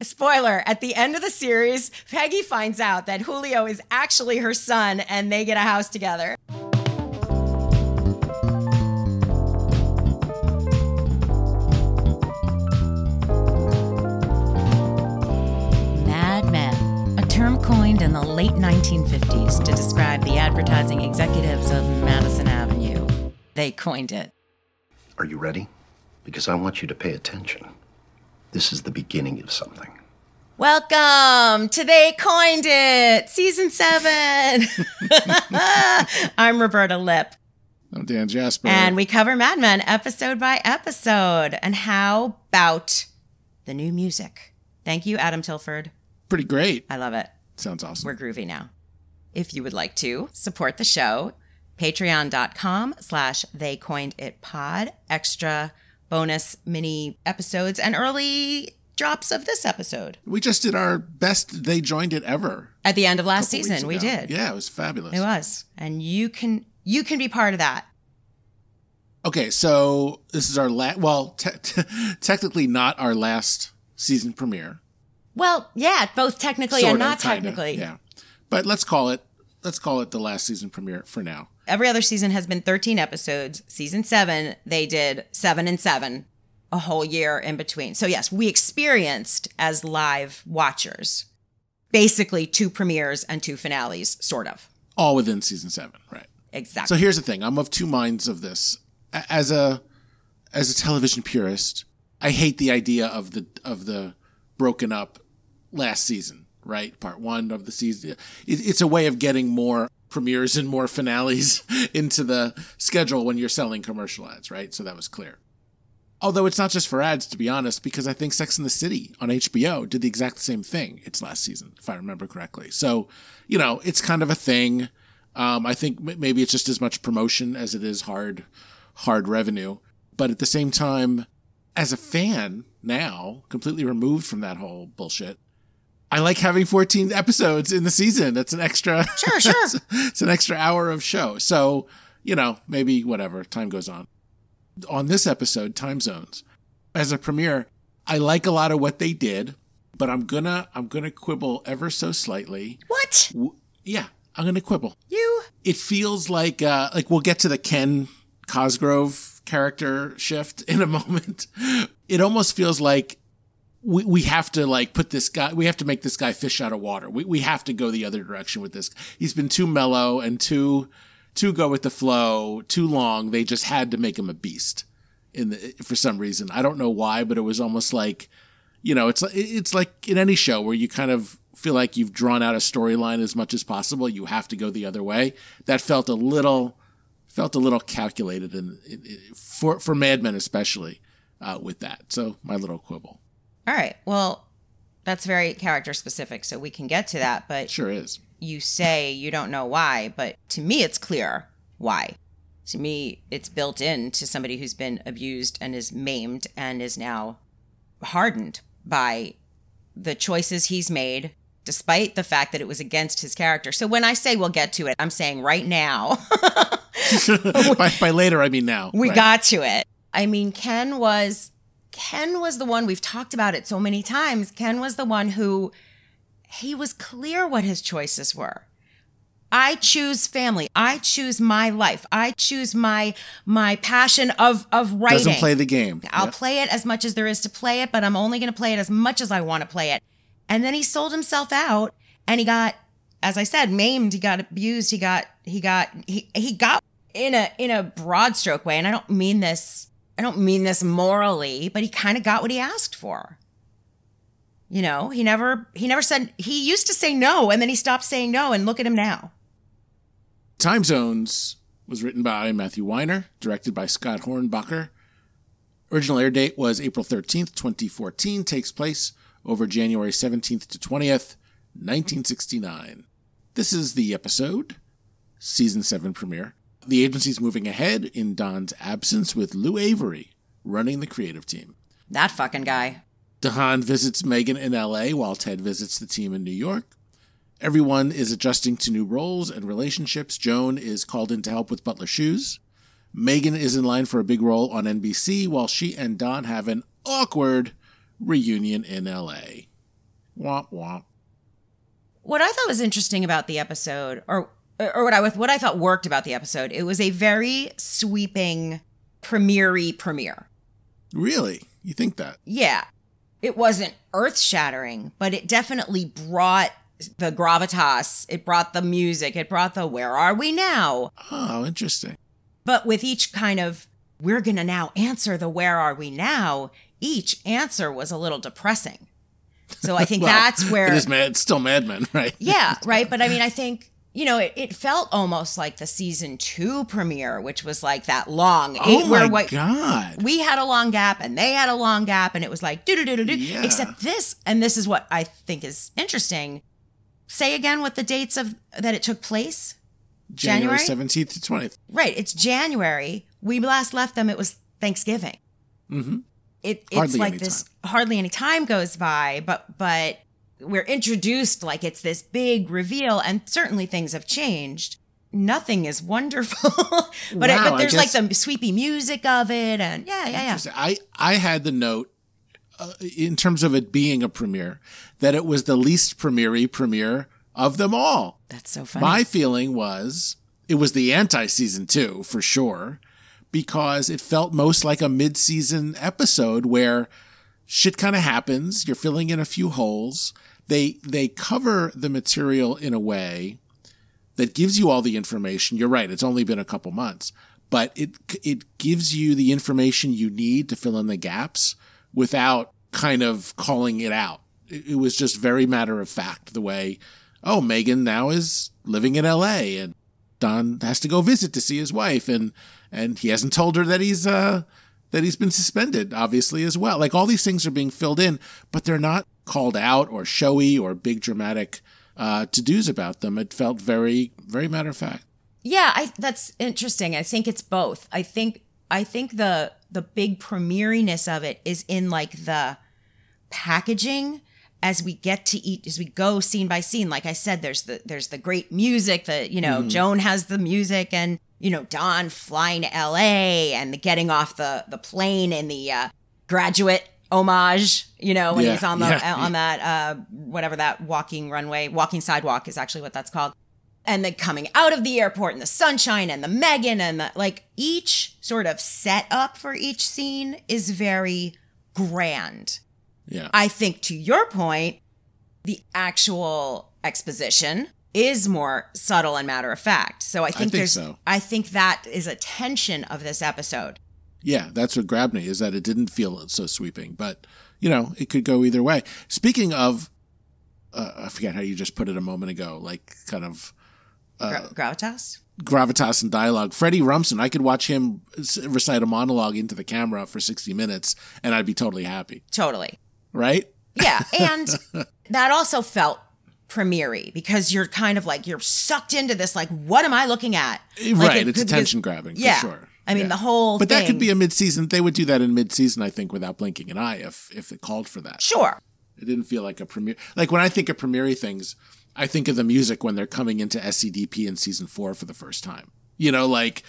Spoiler, at the end of the series, Peggy finds out that Julio is actually her son and they get a house together. Mad Men, a term coined in the late 1950s to describe the advertising executives of Madison Avenue. They coined it. Are you ready? Because I want you to pay attention. This is the beginning of something. Welcome to They Coined It, season seven. I'm Roberta Lip. I'm Dan Jasper. And we cover Mad Men episode by episode. And how about the new music? Thank you, Adam Tilford. Pretty great. I love it. Sounds awesome. We're groovy now. If you would like to support the show, patreon.com slash they coined it pod, extra bonus mini episodes and early drops of this episode. We just did our best They Coined It ever. At the end of last season, we did. Yeah, it was fabulous. It was. And you can you can be part of that. Okay, so this is our last well, te- te- technically not our last season premiere. Well, yeah, both technically Sorta, and not kinda, technically. Yeah. But let's call it let's call it the last season premiere for now. Every other season has been 13 episodes. Season 7, they did 7 and 7 a whole year in between. So yes, we experienced as live watchers basically two premieres and two finales, sort of. All within season 7, right? Exactly. So here's the thing, I'm of two minds of this. As a as a television purist, I hate the idea of the of the broken up last season, right? Part 1 of the season. It, it's a way of getting more premieres and more finales into the schedule when you're selling commercial ads, right? So that was clear. Although it's not just for ads, to be honest, because I think Sex in the City on HBO did the exact same thing its last season, if I remember correctly. So, you know, it's kind of a thing. Um, I think maybe it's just as much promotion as it is hard, hard revenue. But at the same time, as a fan now, completely removed from that whole bullshit, I like having 14 episodes in the season. That's an extra. Sure, sure. it's, it's an extra hour of show. So, you know, maybe whatever, time goes on. On this episode, Time Zones, as a premiere, I like a lot of what they did, but I'm gonna I'm gonna quibble ever so slightly. what? W- Yeah, I'm gonna quibble. You It feels like uh like we'll get to the Ken Cosgrove character shift in a moment. It almost feels like we, we have to like put this guy we have to make this guy fish out of water. We we have to go the other direction with this. He's been too mellow and too too go with the flow, too long. They just had to make him a beast in the for some reason. I don't know why, but it was almost like you know, it's it's like in any show where you kind of feel like you've drawn out a storyline as much as possible. You have to go the other way. That felt a little felt a little calculated, and for for Mad Men especially uh, with that. So my little quibble All right. Well, that's very character specific, so we can get to that, but sure is. you say you don't know why, but to me, it's clear why. To me, it's built in to somebody who's been abused and is maimed and is now hardened by the choices he's made, despite the fact that it was against his character. So when I say we'll get to it, I'm saying right now, by, by later, I mean now. we Right. got to it. I mean, Ken was Ken was the one we've talked about it so many times. Ken was the one who he was clear what his choices were. I choose family. I choose my life. I choose my my passion of of writing. doesn't play the game. I'll Yep. play it as much as there is to play it, but I'm only going to play it as much as I want to play it. And then he sold himself out and he got as I said maimed, he got abused, he got he got he he got in a in a broad stroke way and I don't mean this I don't mean this morally, but he kind of got what he asked for. You know, he never he never said he used to say no and then he stopped saying no and look at him now. Time Zones was written by Matthew Weiner, directed by Scott Hornbacher. Original air date was April 13th, 2014, takes place over January 17th to 20th, 1969. This is the episode, season 7 premiere. The agency's moving ahead in Don's absence with Lou Avery running the creative team. That fucking guy. Don visits Megan in LA while Ted visits the team in New York. Everyone is adjusting to new roles and relationships. Joan is called in to help with Butler Shoes. Megan is in line for a big role on NBC while she and Don have an awkward reunion in LA. Womp womp. What I thought was interesting about the episode, or or what I what I thought worked about the episode, it was a very sweeping premiere premiere. Really? You think that? Yeah. It wasn't earth shattering, but it definitely brought the gravitas. It brought the music. It brought the where are we now? Oh, interesting. But with each kind of, we're going to now answer the where are we now, each answer was a little depressing. So I think Well, that's where. it is mad. It's still Mad Men, right? yeah, right. But I mean, I think, you know, it, it felt almost like the season two premiere, which was like that long eight Oh where my what- god! we had a long gap and they had a long gap and it was like do do do do do. Yeah. Except this, and this is what I think is interesting. Say again what the dates of that it took place. January seventeenth to twentieth. Right, it's January. We last left them. It was Thanksgiving. Mm-hmm. It, it's Hardly like this. Hardly any time goes by, but but we're introduced like it's this big reveal, and certainly things have changed. Nothing is wonderful, but Wow, but there's guess- like the sweepy music of it, and yeah, yeah, yeah. I I had the note uh, in terms of it being a premiere that it was the least premiere premiere of them all. That's so funny. My feeling was it was the anti season two for sure, because it felt most like a mid season episode where shit kind of happens. You're filling in a few holes. They they cover the material in a way that gives you all the information. You're right; it's only been a couple months, but it it gives you the information you need to fill in the gaps without kind of calling it out. It, it was just very matter of fact the way. Oh, Megan now is living in L.A. and Don has to go visit to see his wife, and and he hasn't told her that he's uh that he's been suspended, obviously as well. Like all these things are being filled in, but they're not called out or showy or big dramatic uh, to dos about them. It felt very very matter of fact. Yeah, I, that's interesting. I think it's both. I think I think the the big premieriness of it is in like the packaging as we get to eat as we go scene by scene. Like I said, there's the there's the great music that you know Joan has the music and you know Don flying to L.A. and the getting off the the plane in the uh, graduate homage. You know when Yeah, he's on the yeah, on that uh, whatever that walking runway walking sidewalk is actually what that's called and then coming out of the airport and the sunshine and the Megan and the like each sort of setup for each scene is very grand. Yeah, I think to your point, the actual exposition is more subtle and matter of fact. So I think, think there's so. I think that is a tension of this episode. yeah. That's what grabbed me is that it didn't feel so sweeping, but you know it could go either way. Speaking of, uh, I forget how you just put it a moment ago, like kind of Gra- gravitas? gravitas and dialogue. Freddie Rumsen, I could watch him recite a monologue into the camera for 60 minutes and I'd be totally happy, Totally. right? Yeah, and that also felt premiere because you're kind of like you're sucked into this like what am I looking at? Eh, like, right, it- it's attention grabbing for Yeah. sure. I mean Yeah. the whole But that could be a mid-season. They would do that in mid-season, I think, without blinking an eye if if it called for that. Sure. It didn't feel like a premiere. Like when I think of premiere things, I think of the music when they're coming into SCDP in season four for the first time. You know, like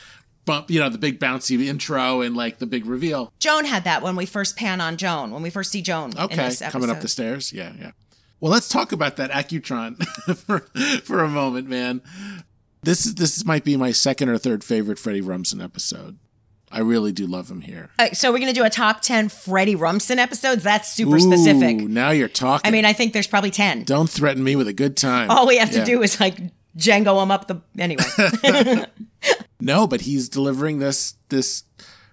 bump, you know, the big bouncy intro and like the big reveal. Joan had that when we first pan on Joan, when we first see Joan in Okay, coming up the stairs. Yeah, yeah. Well, let's talk about that Accutron for for a moment, man. This is this might be my second or third favorite Freddie Rumsen episode. I really do love him here. Uh, so we're gonna do a top ten Freddie Rumsen episodes. That's super specific. Now you're talking. I mean, I think there's probably ten. don't threaten me with a good time. All we have to Yeah. do is like Django him up the anyway. No, but he's delivering this this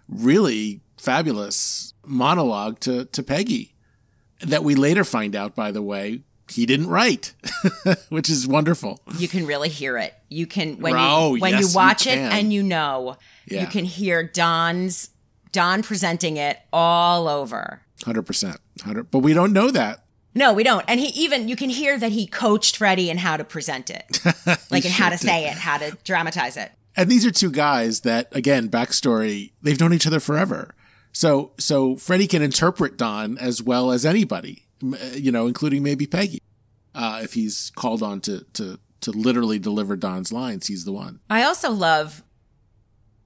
really fabulous monologue to to Peggy that we later find out by the way he didn't write, which is wonderful. you can really hear it. You can when Oh, you when yes, you you watch it and you know Yeah. you can hear Don's Don presenting it all over. 100%. 100 but we don't know that. No, we don't. And he even you can hear that he coached Freddie in how to present it, like in how to say it, how to dramatize it. And these are two guys that again, backstory, they've known each other forever. So so Freddie can interpret Don as well as anybody, uh, you know, including maybe Peggy. Uh, if he's called on to to to literally deliver Don's lines, he's the one. I also love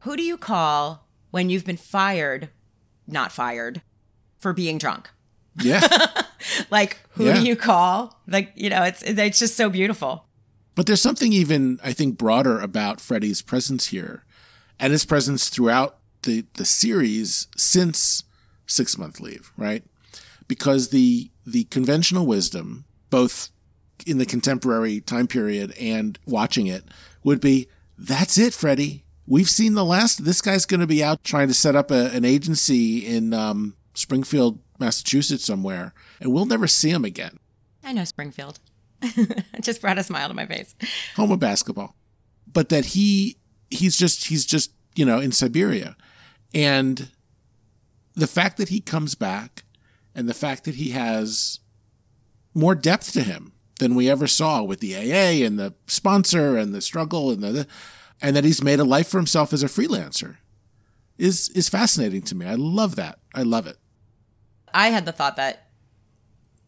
who do you call when you've been fired, not fired, for being drunk? Yeah. like who Yeah. do you call? Like you know, it's it's just so beautiful. But there's something even, I think, broader about Freddie's presence here and his presence throughout the, the series since Six Month Leave, right? Because the the conventional wisdom, both in the contemporary time period and watching it, would be that's it, Freddie. We've seen the last. This guy's going to be out trying to set up a, an agency in um, Springfield, Massachusetts, somewhere, and we'll never see him again. I know Springfield. it just brought a smile to my face. home of basketball, but that he he's just he's just you know in Siberia, and the fact that he comes back, and the fact that he has more depth to him than we ever saw with the AA and the sponsor and the struggle and the and that he's made a life for himself as a freelancer is is fascinating to me. I love that. I love it. I had the thought that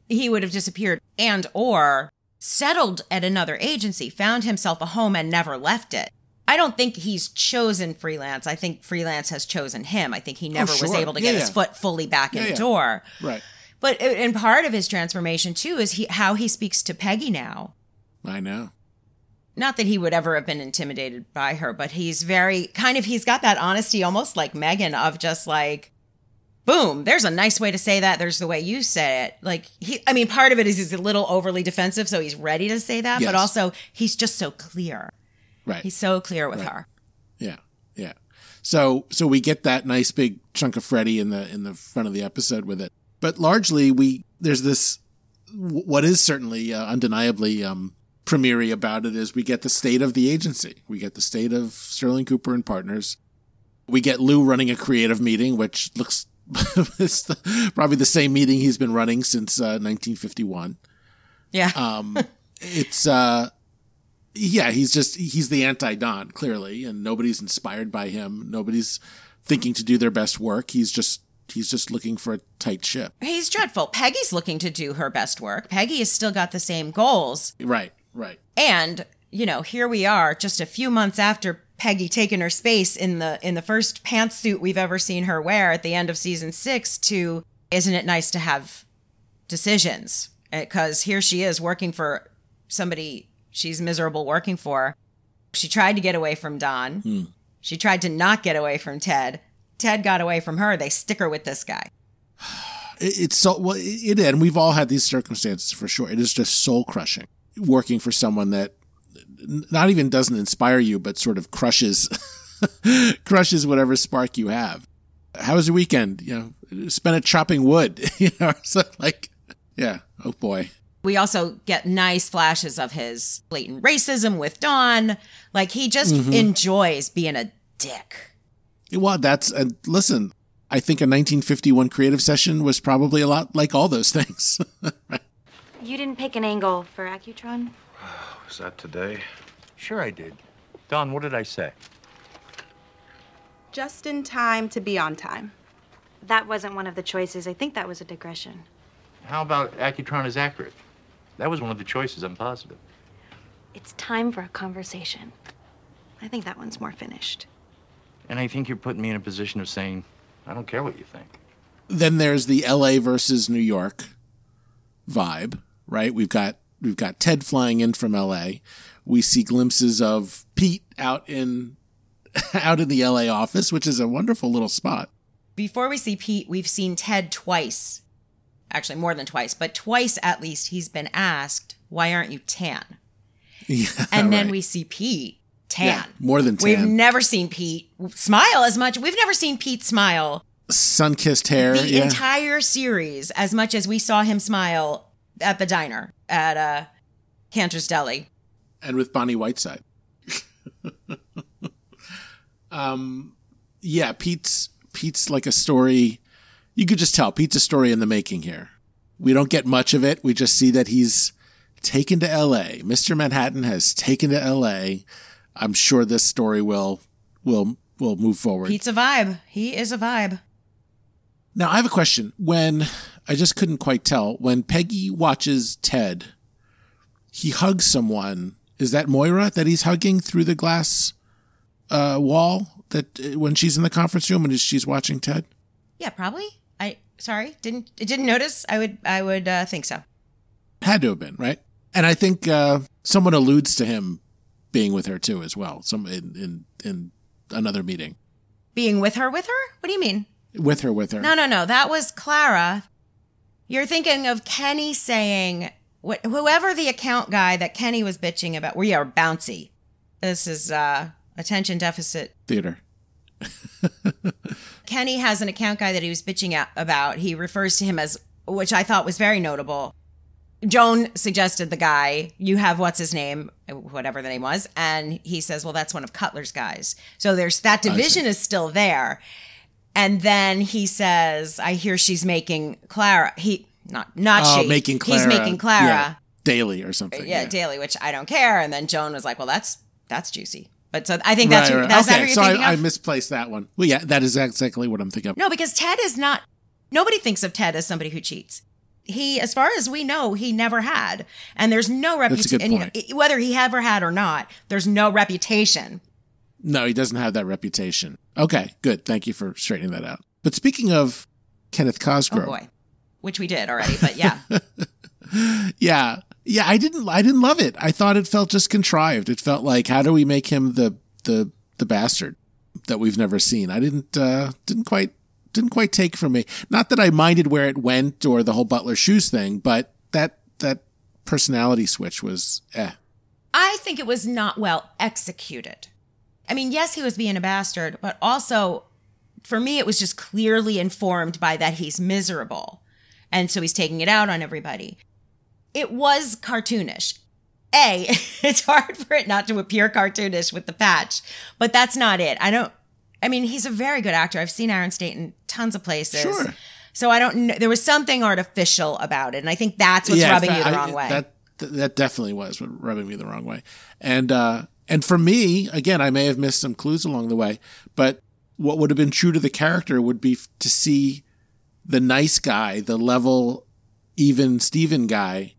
he would have disappeared and or settled at another agency, found himself a home and never left it. I don't think he's chosen freelance. I think freelance has chosen him. I think he oh, never was Oh, sure. able to Yeah, get his foot fully back in the yeah. door. Right. But uh, and part of his transformation too is he how he speaks to Peggy now. I know. Not that he would ever have been intimidated by her, but he's very kind of he's got that honesty almost like Megan of just like boom, there's a nice way to say that. There's the way you say it. Like he I mean part of it is he's a little overly defensive so he's ready to say that, but also he's just so clear. Right. He's so clear with her. Yeah, yeah. So so we get that nice big chunk of Freddie in the in the front of the episode with it, but largely we there's this what is certainly uh, undeniably um, premiere about it is we get the state of the agency, we get the state of Sterling Cooper and Partners, we get Lou running a creative meeting, which looks it's the, probably the same meeting he's been running since uh, 1951 Yeah. um it's uh yeah he's just he's the anti-don clearly and nobody's inspired by him nobody's thinking to do their best work he's just he's just looking for a tight ship he's dreadful. Peggy's looking to do her best work. Peggy has still got the same goals. right right And, you know, here we are just a few months after Peggy taking her space in the in the first pantsuit we've ever seen her wear at the end of season 6 to isn't it nice to have decisions? Cuz here she is working for somebody she's miserable working for. She tried to get away from Don. Hmm. She tried to not get away from Ted. Ted got away from her. They stick her with this guy. it, it's so well it and we've all had these circumstances for sure it is just soul crushing working for someone that not even doesn't inspire you but sort of crushes crushes whatever spark you have how was your weekend you know spent it chopping wood you know so like yeah oh boy We also get nice flashes of his blatant racism with Dawn. Like he just mm-hmm. enjoys being a dick. Well, that's and listen. I think a 1951 creative session was probably a lot like all those things. You didn't pick an angle for Accutron? Was that today? Sure, I did. Don, what did I say? Just in time to be on time. That wasn't one of the choices. I think that was a digression. How about Accutron is accurate? That was one of the choices, I'm positive. It's time for a conversation. I think that one's more finished. And I think you're putting me in a position of saying, I don't care what you think. then there's the LA versus New York vibe, right? We've got we've got Ted flying in from LA. We see glimpses of Pete out in out in the LA office, which is a wonderful little spot. Before we see Pete, we've seen Ted twice. Actually, more than twice, but twice at least he's been asked, Why aren't you tan? Yeah, And then right. we see Pete tan. Yeah, more than We've never seen Pete smile as much. We've never seen Pete smile sun kissed hair. the yeah. entire series as much as we saw him smile at the diner at uh, Canter's Deli. and with Bonnie Whiteside. um, yeah, Pete's Pete's like a story. You could just tell Pete's a story in the making here. We don't get much of it. We just see that he's taken to L.A. Mr. Manhattan has taken to L.A. I'm sure this story will will will move forward. Pete's a vibe. He is a vibe. Now I have a question. When I just couldn't quite tell when Peggy watches Ted, he hugs someone. Is that Moira that he's hugging through the glass uh, wall? That uh, when she's in the conference room and she's watching Ted. Yeah, probably. Sorry, didn't didn't notice? I would I would uh, think so. Had to have been right, and I think uh, someone alludes to him being with her too as well. Some in in, in another meeting Being with her, with her? What do you mean? with her with her. No, no, no. That was Clara. You're thinking of Kenny saying, wh- whoever the account guy that Kenny was bitching about, we are bouncy. This is uh, attention deficit. Theater. Kenny has an account guy that he was bitching at, about. He refers to him as, which I thought was very notable. Joan suggested the guy, you have what's his name, whatever the name was, and he says, well, that's one of Cutler's guys. So there's that division is still there. And then he says, I hear she's making Clara. He not not Oh, she. making Clara. He's making Clara. yeah, daily or something. Yeah, daily, which I don't care. And then Joan was like, well, that's that's juicy. But so I think that's Right, right. that's that okay, you're so I, I misplaced that one. Well, yeah, that is exactly what I'm thinking of. No, because Ted is not. Nobody thinks of Ted as somebody who cheats. He, as far as we know, he never had, and there's no That's a good reputation. Whether he ever had or not, there's no reputation. No, he doesn't have that reputation. Okay, good. Thank you for straightening that out. But speaking of Kenneth Oh Cosgrove, boy, which we did already, but yeah, yeah, yeah, I didn't, I didn't love it. I thought it felt just contrived. It felt like, how do we make him the the the bastard that we've never seen? I didn't, uh didn't quite, didn't quite take from me. Not that I minded where it went or the whole Butler shoes thing, but that that personality switch was, eh. I think it was not well executed. I mean, yes, he was being a bastard, but also for me, it was just clearly informed by that he's miserable. And so he's taking it out on everybody. It was cartoonish. A, it's hard for it not to appear cartoonish with the patch, but that's not it. I don't, I mean, he's a very good actor. I've seen Aaron Staton in tons of places. Sure. So I don't know. There was something artificial about it. And I think that's what's Yeah, rubbing you the I- wrong way. That that definitely was what rubbing me the wrong way. And uh and for me, again, I may have missed some clues along the way, but what would have been true to the character would be to see the nice guy, the level even Steven guy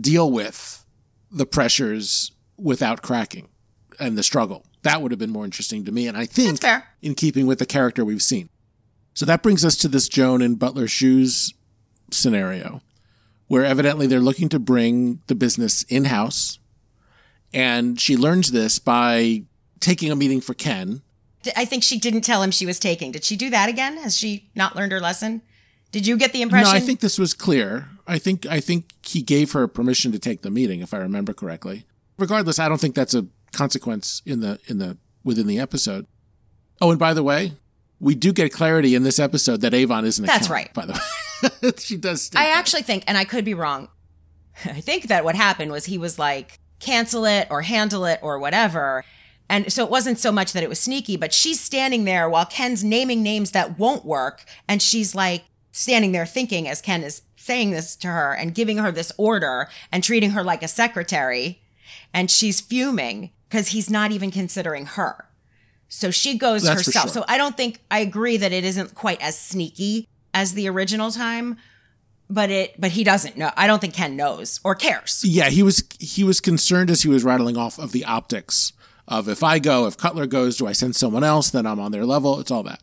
deal with the pressures without cracking and the struggle. That would have been more interesting to me and I think in keeping with the character we've seen. So that brings us to this Joan and Butler Shoes scenario where evidently they're looking to bring the business in house. And she learns this by taking a meeting for Ken. I think she didn't tell him she was taking. Did she do that again? Has she not learned her lesson? Did you get the impression? No, I think this was clear. I think I think he gave her permission to take the meeting, if I remember correctly. Regardless, I don't think that's a consequence in the in the within the episode. Oh, and by the way, we do get clarity in this episode that Avon isn't. That's right. By the way, she does. I that. actually think, and I could be wrong. I think that what happened was he was like, cancel it or handle it or whatever. And so it wasn't so much that it was sneaky, but she's standing there while Ken's naming names that won't work. And she's like standing there thinking as Ken is saying this to her and giving her this order and treating her like a secretary. And she's fuming because he's not even considering her. So she goes That's herself. sure. So I don't think I agree that it isn't quite as sneaky as the original time, but it but he doesn't know. I don't think Ken knows or cares. Yeah, he was he was concerned as he was rattling off of the optics of if I go, if Cutler goes, do I send someone else? Then I'm on their level. It's all that.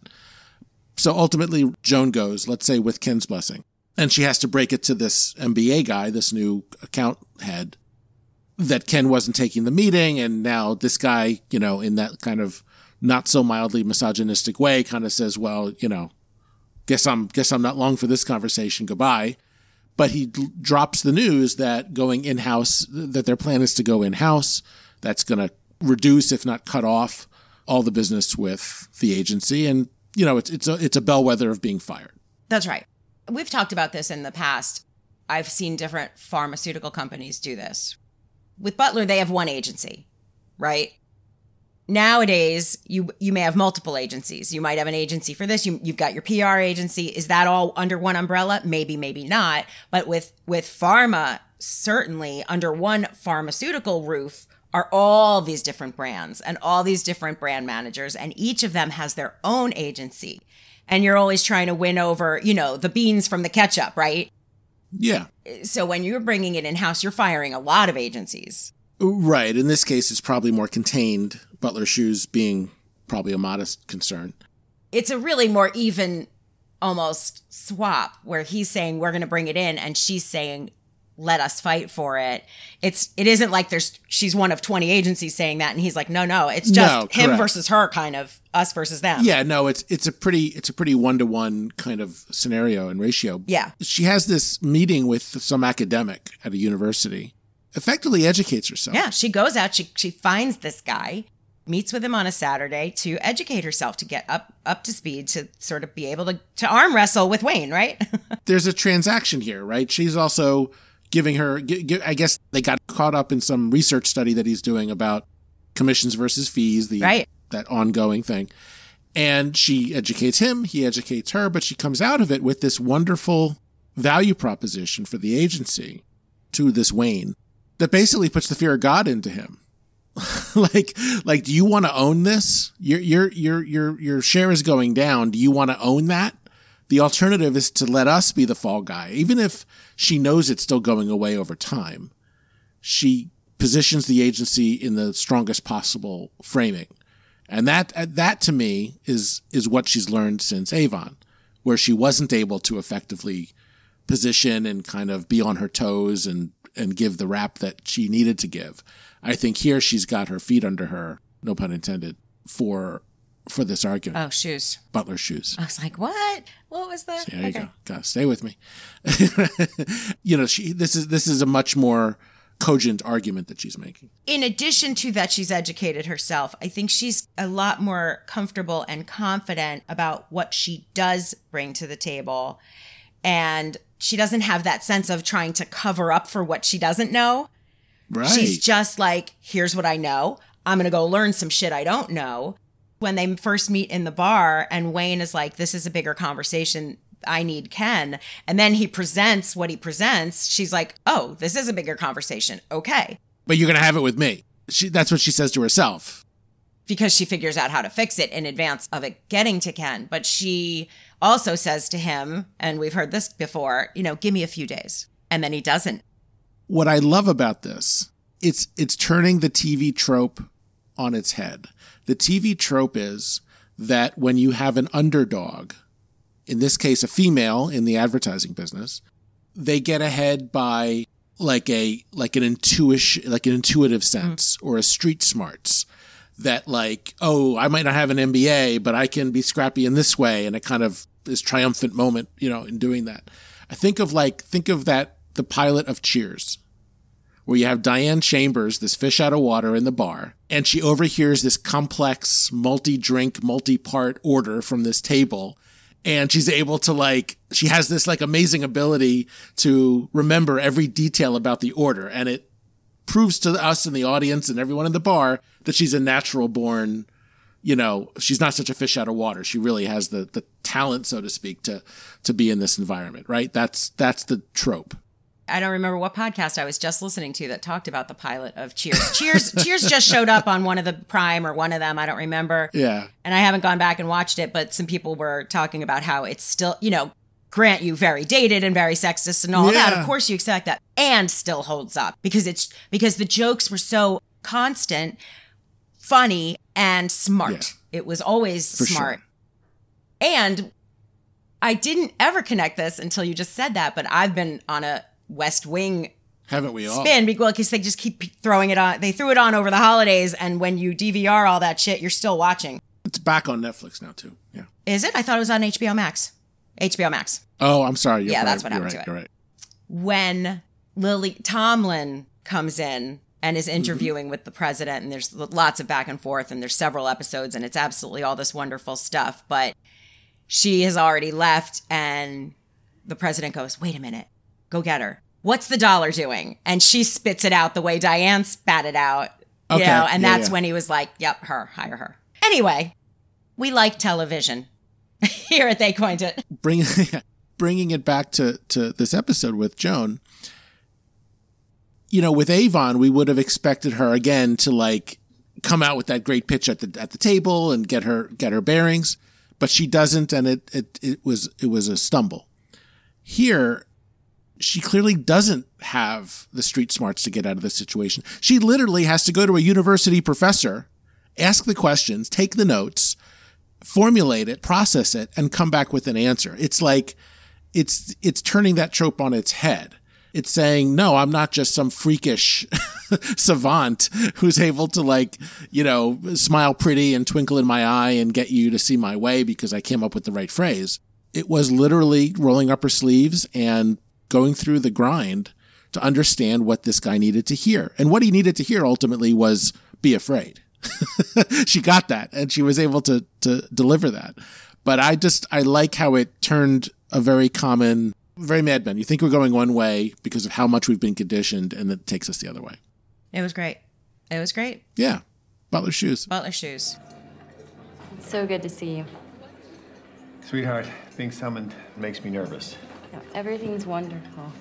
So ultimately, Joan goes, let's say with Ken's blessing, and she has to break it to this MBA guy, this new account head, that Ken wasn't taking the meeting, and now this guy, you know, in that kind of not so mildly misogynistic way, kind of says, well, you know, guess I'm guess I'm not long for this conversation. Goodbye but he d- drops the news that going in house, that their plan is to go in house. That's going to reduce, if not cut off, all the business with the agency, and you know it's it's a it's a bellwether of being fired. That's right. We've talked about this in the past. I've seen different pharmaceutical companies do this. With Butler, they have one agency, right? Nowadays, you you may have multiple agencies. You might have an agency for this. You, you've got your PR agency. Is that all under one umbrella? Maybe, maybe not. But with with pharma, certainly under one pharmaceutical roof are all these different brands and all these different brand managers, and each of them has their own agency. And you're always trying to win over, you know, the beans from the ketchup, right? Yeah, So when you're bringing it in house, you're firing a lot of agencies. right. In this case, it's probably more contained. Butler shoes being probably a modest concern. it's a really more even almost swap where he's saying we're going to bring it in and she's saying let us fight for it. It's it isn't like there's she's one of 20 agencies saying that and he's like no no, it's just No, him versus her kind of us versus them. Yeah, no, it's it's a pretty it's a pretty one to one kind of scenario and ratio. Yeah. She has this meeting with some academic at a university, effectively educates herself. Yeah, she goes out, she she finds this guy, meets with him on a Saturday to educate herself to get up up to speed to sort of be able to to arm wrestle with Wayne, right? There's a transaction here, right? She's also giving her. I guess they got caught up in some research study that he's doing about commissions versus fees, the Right. that ongoing thing. And she educates him, he educates her, but she comes out of it with this wonderful value proposition for the agency to this Wayne that basically puts the fear of God into him. like like do you want to own this? Your your your your your share is going down. Do you want to own that? The alternative is to let us be the fall guy. Even if she knows it's still going away over time, she positions the agency in the strongest possible framing. And that uh, that to me is is what she's learned since Avon, where she wasn't able to effectively position and kind of be on her toes and and give the rap that she needed to give. I think here she's got her feet under her, no pun intended, for for this argument. oh, shoes. Butler shoes. I was like, "What? What was that?" There you go. Gotta stay with me. you know, she this is this is a much more cogent argument that she's making. in addition to that she's educated herself i think she's a lot more comfortable and confident about what she does bring to the table and she doesn't have that sense of trying to cover up for what she doesn't know Right. she's just like here's what i know i'm gonna go learn some shit i don't know when they first meet in the bar and wayne is like this is a bigger conversation I need Ken. And then he presents what he presents. She's like, oh, this is a bigger conversation. Okay. but you're gonna have it with me. She, that's what she says to herself. because she figures out how to fix it in advance of it getting to Ken. But she also says to him, and we've heard this before, you know, give me a few days. And then he doesn't. What I love about this, it's it's turning the TV trope on its head. The TV trope is that when you have an underdog, in this case a female in the advertising business, they get ahead by like a like an intuition like an intuitive mm-hmm. sense or a street smarts that like oh I might not have an MBA but I can be scrappy in this way. And it kind of this triumphant moment you know in doing that. I think of like think of that the pilot of Cheers where you have Diane Chambers, this fish out of water in the bar, and she overhears this complex, multi drink, multi part order from this table. And she's able to like, she has this like amazing ability to remember every detail about the order. And it proves to us in the audience and everyone in the bar that she's a natural born, you know, she's not such a fish out of water. She really has the, the talent, so to speak, to, to be in this environment, right? That's, that's the trope. I don't remember what podcast I was just listening to that talked about the pilot of Cheers. Cheers Cheers just showed up on one of the Prime or one of them, I don't remember. Yeah. And I haven't gone back and watched it, but some people were talking about how it's still, you know, grant you very dated and very sexist and all of that. Of course you expect that. And still holds up because it's because the jokes were so constant, funny, and smart. It was always For smart. sure. And I didn't ever connect this until you just said that, but I've been on a West Wing Haven't we all? spin because they just keep throwing it on. They threw it on over the holidays, and when you DVR all that shit, you're still watching. It's back on Netflix now too. Yeah. Is it? I thought it was on HBO Max. HBO Max. Oh, I'm sorry. You're Yeah, right. that's what happened right. to it. You're right. When Lily Tomlin comes in and Mm-hmm. is interviewing with the president, and there's lots of back and forth, and there's several episodes, and it's absolutely all this wonderful stuff. But she has already left, and the president goes, "Wait a minute, go get her." What's the dollar doing? And she spits it out the way Diane spat it out. You Okay. know, and Yeah, that's yeah. when he was like, "Yep, her, hire her." Anyway, we like television here at They Coined It. Bring, bringing it back to to this episode with Joan. You know, with Avon, we would have expected her again to like come out with that great pitch at the at the table and get her get her bearings, but she doesn't, and it it it was it was a stumble. Here, she clearly doesn't have the street smarts to get out of this situation. She literally has to go to a university professor, ask the questions, take the notes, formulate it, process it, and come back with an answer. It's like it's it's turning that trope on its head. It's saying, no, I'm not just some freakish savant who's able to like, you know, smile pretty and twinkle in my eye and get you to see my way because I came up with the right phrase. It was literally rolling up her sleeves and going through the grind to understand what this guy needed to hear. And what he needed to hear ultimately was be afraid. she got that and she was able to to deliver that. But I just I like how it turned a very common very Mad Men. You think we're going one way because of how much we've been conditioned, and it takes us the other way. It was great. It was great. Yeah, Butler shoes. Butler shoes. It's so good to see you. Sweetheart, being summoned makes me nervous. No, everything's wonderful.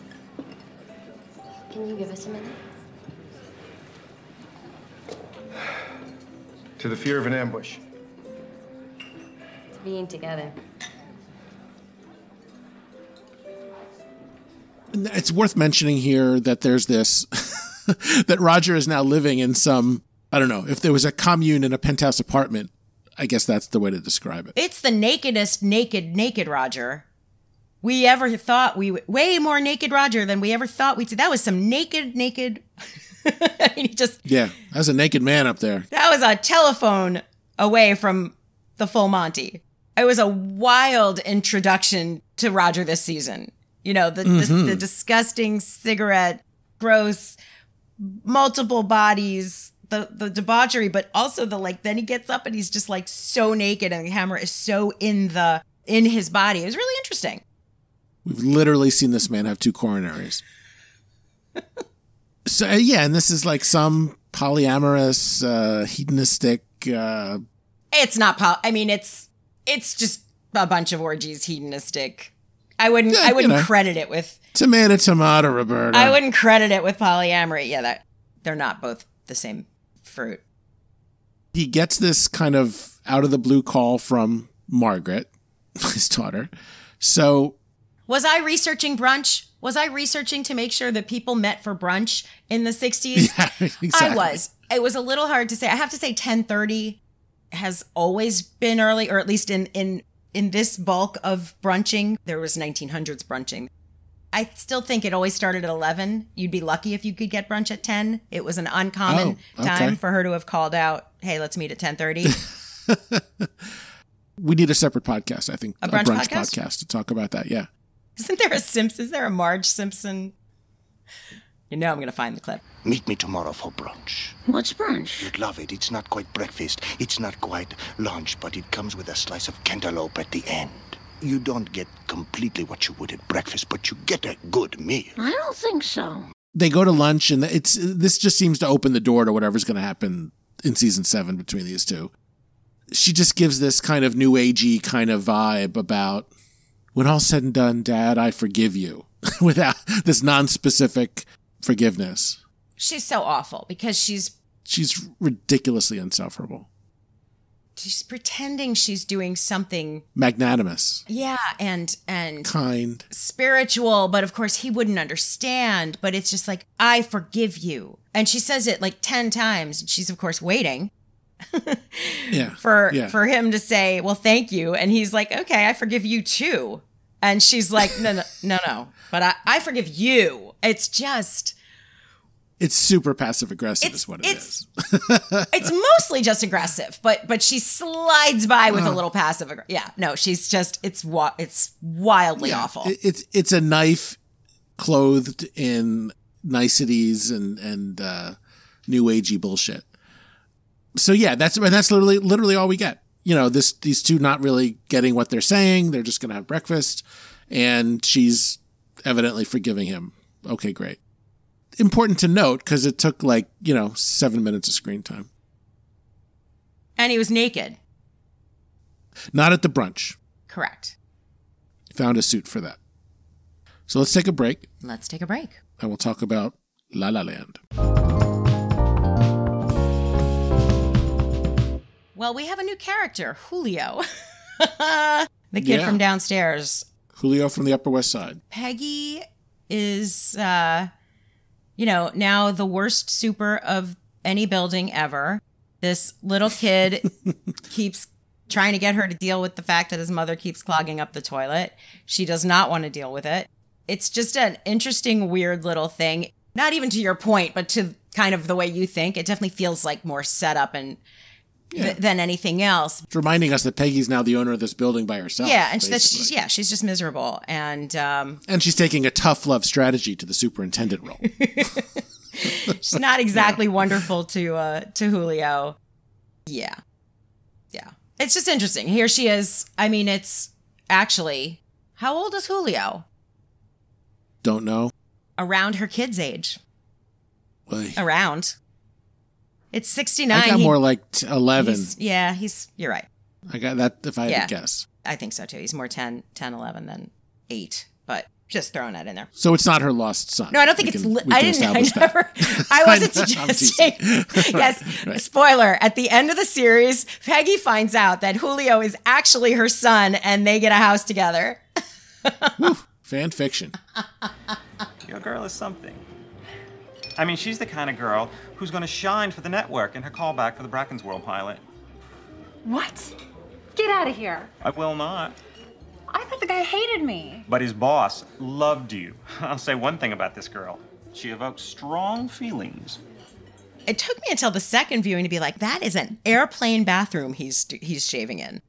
Can you give us a minute? To the fear of an ambush. To being together. It's worth mentioning here that there's this that Roger is now living in some I don't know if there was a commune in a penthouse apartment. I guess that's the way to describe it. It's the nakedest, naked, naked Roger we ever thought we way more naked Roger than we ever thought we'd see. That was some naked, naked. I mean, he just yeah, that's a naked man up there. That was a telephone away from the full Monty. It was a wild introduction to Roger this season. You know, the, mm-hmm. the, the disgusting cigarette, gross, multiple bodies, the the debauchery, but also the like. Then he gets up and he's just like so naked, and the camera is so in the in his body. It was really interesting. We've literally seen this man have two coronaries. so uh, yeah, and this is like some polyamorous, uh, hedonistic. Uh, it's not. Poly- I mean, it's it's just a bunch of orgies, hedonistic. I wouldn't. Yeah, I wouldn't you know, credit it with tomato, tomato, Roberta. I wouldn't credit it with polyamory. Yeah, that they're not both the same fruit. He gets this kind of out of the blue call from Margaret, his daughter. So was I researching brunch? Was I researching to make sure that people met for brunch in the 60s? Yeah, exactly. I was. It was a little hard to say. I have to say 1030 has always been early, or at least in in in this bulk of brunching, there was 1900s brunching. I still think it always started at 11. You'd be lucky if you could get brunch at 10. It was an uncommon oh, okay. time for her to have called out, "Hey, let's meet at 10:30." we need a separate podcast, I think. A brunch, a brunch podcast? podcast to talk about that. Yeah. Isn't there a Simpson? Is there a Marge Simpson? You know I'm going to find the clip. Meet me tomorrow for brunch. What's brunch? You'd love it. It's not quite breakfast. It's not quite lunch, but it comes with a slice of cantaloupe at the end. You don't get completely what you would at breakfast, but you get a good meal. I don't think so. They go to lunch, and it's this just seems to open the door to whatever's going to happen in season seven between these two. She just gives this kind of new agey kind of vibe about when all's said and done, Dad, I forgive you without this non-specific forgiveness. She's so awful because she's she's ridiculously insufferable. She's pretending she's doing something magnanimous. Yeah, and and kind, spiritual, but of course he wouldn't understand, but it's just like I forgive you. And she says it like 10 times. and She's of course waiting yeah. For yeah. for him to say, "Well, thank you," and he's like, "Okay, I forgive you too." And she's like, "No, no, no, no, but I, I forgive you." It's just. It's super passive aggressive, is what it it's, is. it's mostly just aggressive, but but she slides by with uh, a little passive. Aggr- yeah, no, she's just it's wa- it's wildly yeah, awful. It, it's it's a knife clothed in niceties and and uh, new agey bullshit so yeah, that's and that's literally literally all we get. You know, this these two not really getting what they're saying. They're just going to have breakfast, and she's evidently forgiving him. Okay, great. Important to note because it took like you know seven minutes of screen time. And he was naked. Not at the brunch. Correct. Found a suit for that. So let's take a break. Let's take a break. And we'll talk about La La Land. Well, we have a new character, Julio. the kid yeah. from downstairs. Julio from the Upper West Side. Peggy is, uh, you know, now the worst super of any building ever. This little kid keeps trying to get her to deal with the fact that his mother keeps clogging up the toilet. She does not want to deal with it. It's just an interesting, weird little thing. Not even to your point, but to kind of the way you think. It definitely feels like more set up and th- than anything else. It's reminding us that Peggy's now the owner of this building by herself. yeah, and she's, yeah, she's just miserable. And um, and she's taking a tough love strategy to the superintendent role. she's not exactly wonderful to uh to Julio. Yeah. Yeah. It's just interesting. Here she is. I mean, it's actually how old is Julio? Don't know. Around her kid's age. Oy. Around. It's 69. I got He- more like 11. he's- yeah, he's you're right. I got that if I had to guess. I think so too. He's more 10 10 11 than 8, but just throwing that in there. So it's not her lost son. No, I don't think We it's. can- Li- I didn't. I establish that. never. I wasn't I know, I'm suggesting. yes. Right. Spoiler: At the end of the series, Peggy finds out that Julio is actually her son, and they get a house together. Fan fiction. Your girl is something. I mean, she's the kind of girl who's going to shine for the network in her callback for the Bracken's World pilot. What? Get out of here. I will not. I thought the guy hated me. But his boss loved you. I'll say one thing about this girl. She evokes strong feelings. It took me until the second viewing to be like, "That is an airplane bathroom he's he's shaving in."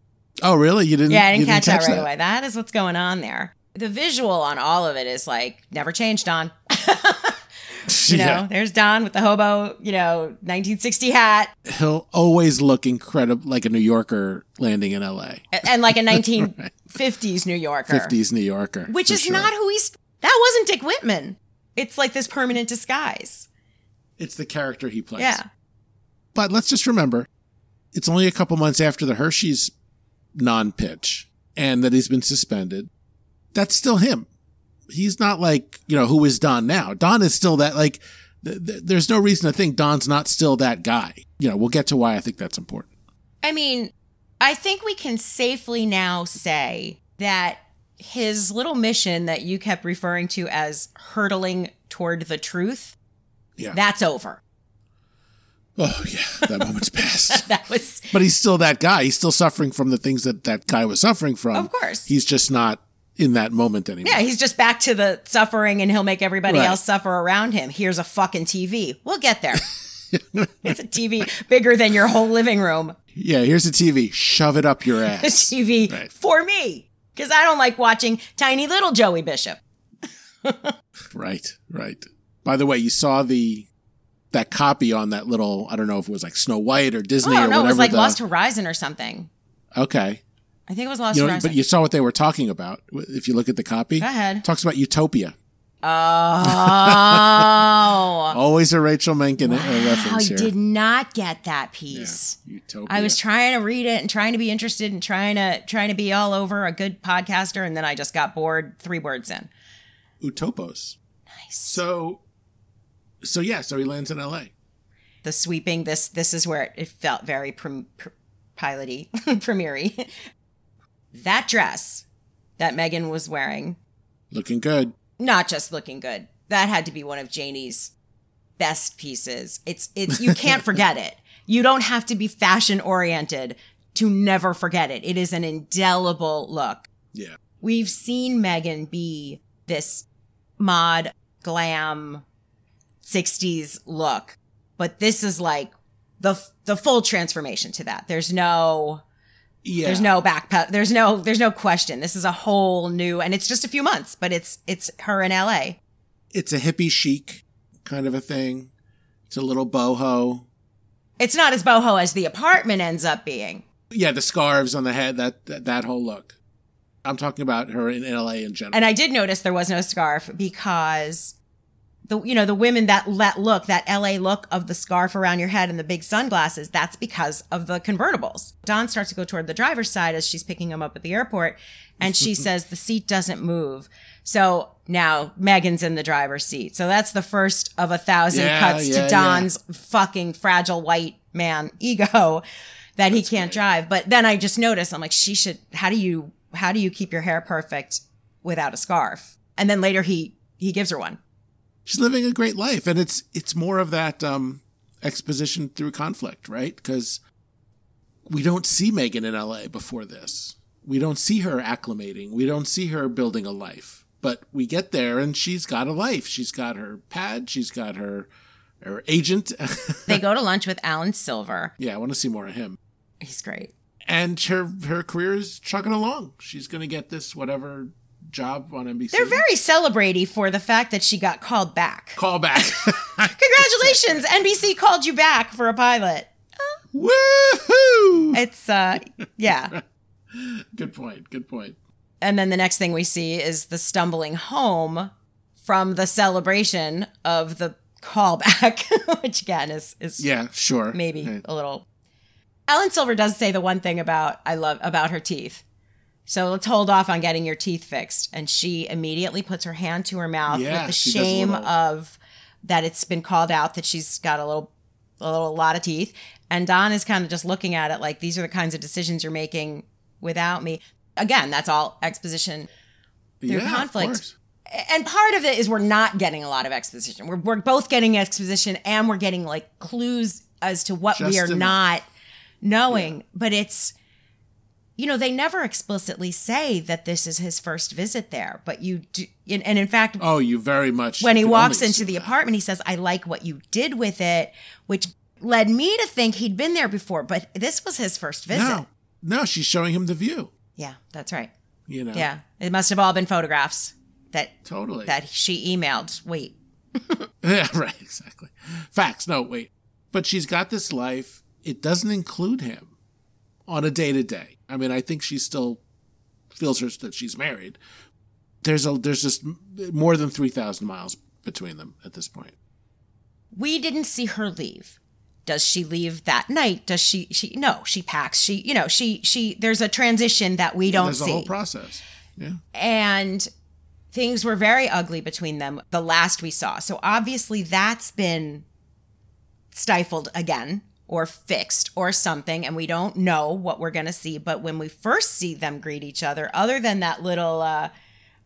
Oh, really? You didn't? yeah, I you didn't catch, that right that? away. That is what's going on there. The visual on all of it is like never changed. Don. You know, Yeah. there's Don with the hobo, you know, 1960 hat, He'll always look incredible, like a New Yorker landing in L.A. and- and like a 1950s New Yorker. 50s New Yorker. which is sure. not who he's. That wasn't Dick Whitman. It's like this permanent disguise. It's the character he plays. Yeah. But let's just remember, it's only a couple months after the Hershey's non-pitch and that he's been suspended. That's still him. He's not like, you know, who is Don now? Don is still that, like, th- th- there's no reason to think Don's not still that guy. You know, we'll get to why I think that's important. I mean, I think we can safely now say that his little mission that you kept referring to as hurtling toward the truth, Yeah. that's over. Oh, yeah. That moment's past. that was But he's still that guy. He's still suffering from the things that that guy was suffering from. Of course. He's just not in that moment anymore. Yeah, he's just back to the suffering and he'll make everybody Right. else suffer around him. Here's a fucking TV. We'll get there. it's a TV bigger than your whole living room. Yeah, here's a TV. Shove it up your A ass. TV Right. for me. Because I don't like watching tiny little Joey Bishop. Right, right. By the way, you saw the that copy on that little I don't know if it was like Snow White or Disney oh, or no, whatever. it was like the- Lost Horizon or something. Okay. I think it was Lost You know, but you saw what they were talking about. If you look at the copy, Go ahead. It talks about utopia. Oh. Always a Rachel Menken uh, I reference here. I did not get that piece. Utopia. I was trying to read it and trying to be interested and trying to trying to be all over a good podcaster, and then I just got bored three words in. Utopos. Nice. So, so yeah, so he lands in L.A. The sweeping this this is where it, it felt very prim, pr- piloty, premiery. That dress that Megan was wearing, Looking good. not just looking good. That had to be one of Janie's best pieces. It's it's you can't forget it. You don't have to be fashion oriented to never forget it. It is an indelible look. Yeah. We've seen Megan be this mod glam 60s look, but this is like the the full transformation to that. There's no Yeah. there's no backpedal. There's no there's no question. This is a whole new and it's just a few months, but it's it's her in LA. It's a hippie chic kind of a thing. It's a little boho. It's not as boho as the apartment ends up being. Yeah, the scarves on the head. That that, that whole look. I'm talking about her in L.A. in general. And I did notice there was no scarf because the you know the women that that look that LA look of the scarf around your head and the big sunglasses that's because of the convertibles. Don starts to go toward the driver's side as she's picking him up at the airport and she says the seat doesn't move. So now Megan's in the driver's seat. So that's the first of a thousand Yeah, cuts yeah, to Don's fucking fragile white man ego that he can't drive. But then I just noticed I'm like she should how do you how do you keep your hair perfect without a scarf? And then later he he gives her one. She's living a great life, and it's it's more of that um, exposition through conflict, right? Because we don't see Megan in LA before this. We don't see her acclimating. We don't see her building a life. But we get there and she's got a life. She's got her pad. She's got her her agent. They go to lunch with Alan Silver. yeah, I want to see more of him. He's great. And her her career is chugging along. She's going to get this whatever job on NBC. They're very celebrating for the fact that she got called back. Call back. Congratulations, NBC called you back for a pilot. Woohoo! It's uh yeah. Good point. Good point. And then the next thing we see is the stumbling home from the celebration of the callback, which again is is Yeah, sure. maybe a little. Alan Silver does say the one thing about I love about her teeth. So let's hold off on getting your teeth fixed. And she immediately puts her hand to her mouth Yeah, with the a shame little- of that it's been called out that she's got a little a little lot of teeth. And Don is kind of just looking at it like these are the kinds of decisions you're making without me. Again, that's all exposition through Yeah, conflict. And part of it is we're not getting a lot of exposition. We're, we're both getting exposition and we're getting like clues as to what we are not knowing. But it's, you know, they never explicitly say that this is his first visit there. But you do, and in fact, Oh, you very much. when he walks into the that. apartment, he says, I like what you did with it, which led me to think he'd been there before. But this was his first visit. No, no, she's showing him the view. Yeah, that's right. You know. Yeah. It must have all been photographs that Totally. that she emailed. Wait. Yeah, right, exactly. Facts. No, wait. But she's got this life. It doesn't include him on a day to day. I mean, I think she still feels her that she's married. There's a there's just more than three thousand miles between them at this point. we didn't see her leave does she leave that night does she she no she packs she you know she she there's a transition that we don't There's see a whole process. Yeah. and things were very ugly between them the last we saw so obviously that's been stifled again or fixed or something and we don't know what we're going to see. But when we first see them greet each other other than that little uh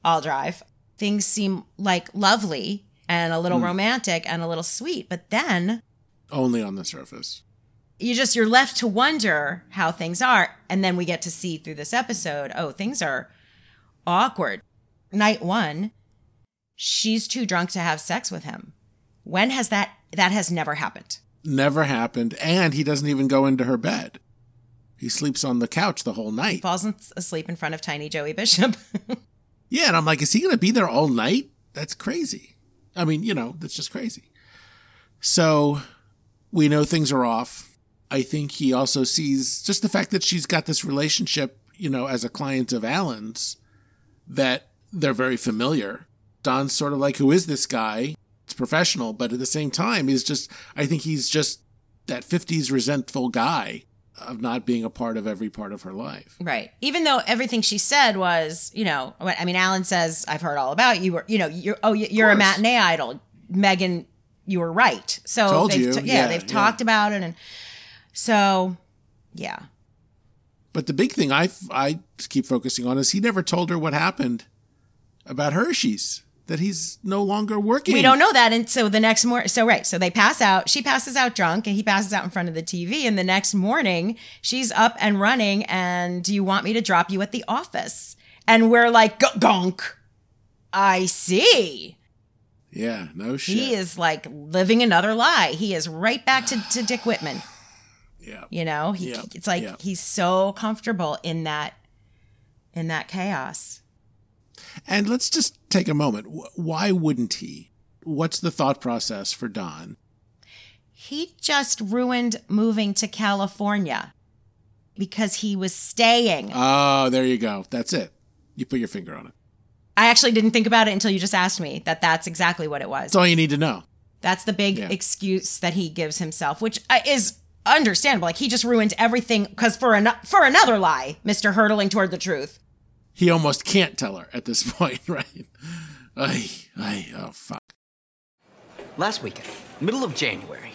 i'll drive things seem like lovely and a little romantic and a little sweet. But then Only on the surface. you just you're left to wonder how things are. And then we get to see through this episode oh things are awkward. Night one she's too drunk to have sex with him. When has that that has never happened Never happened, and he doesn't even go into her bed. He sleeps on the couch the whole night. He falls asleep in front of tiny joey bishop Yeah, and I'm like, is he going to be there all night? That's crazy. I mean, you know, that's just crazy. So we know things are off. I think he also sees just the fact that she's got this relationship, you know, as a client of Alan's, that they're very familiar. Don's sort of like, who is this guy? It's professional, but at the same time, he's just, I think he's just that 50s resentful guy of not being a part of every part of her life. right. Even though everything she said was you know i mean alan says i've heard all about you. Or you know you're oh you're a matinee idol. Megan you were right. So Told they've you. t- yeah, Yeah, they've yeah. talked about it and so yeah. But the big thing I, I keep focusing on is he never told her what happened about Hershey's, that he's no longer working. We don't know that. And so the next morning, so right, so they pass out. She passes out drunk and he passes out in front of the TV. And the next morning, she's up and running. And do you want me to drop you at the office? And we're like, "Gonk. I see. Yeah, no shit. He is like living another lie. He is right back to, to Dick Whitman. Yeah. You know, he, Yeah. it's like Yeah. he's so comfortable in that, in that chaos. And let's just take a moment. Why wouldn't he? What's the thought process for Don? He just ruined moving to California because he was staying. Oh, there you go. That's it. You put your finger on it. I actually didn't think about it until you just asked me that that's exactly what it was. That's all you need to know. That's the big Yeah. excuse that he gives himself, which uh, is understandable. Like he just ruined everything because for an- for another lie, Mister hurtling toward the truth. He almost can't tell her at this point, right? Ay, ay, oh, fuck. Last weekend, middle of January,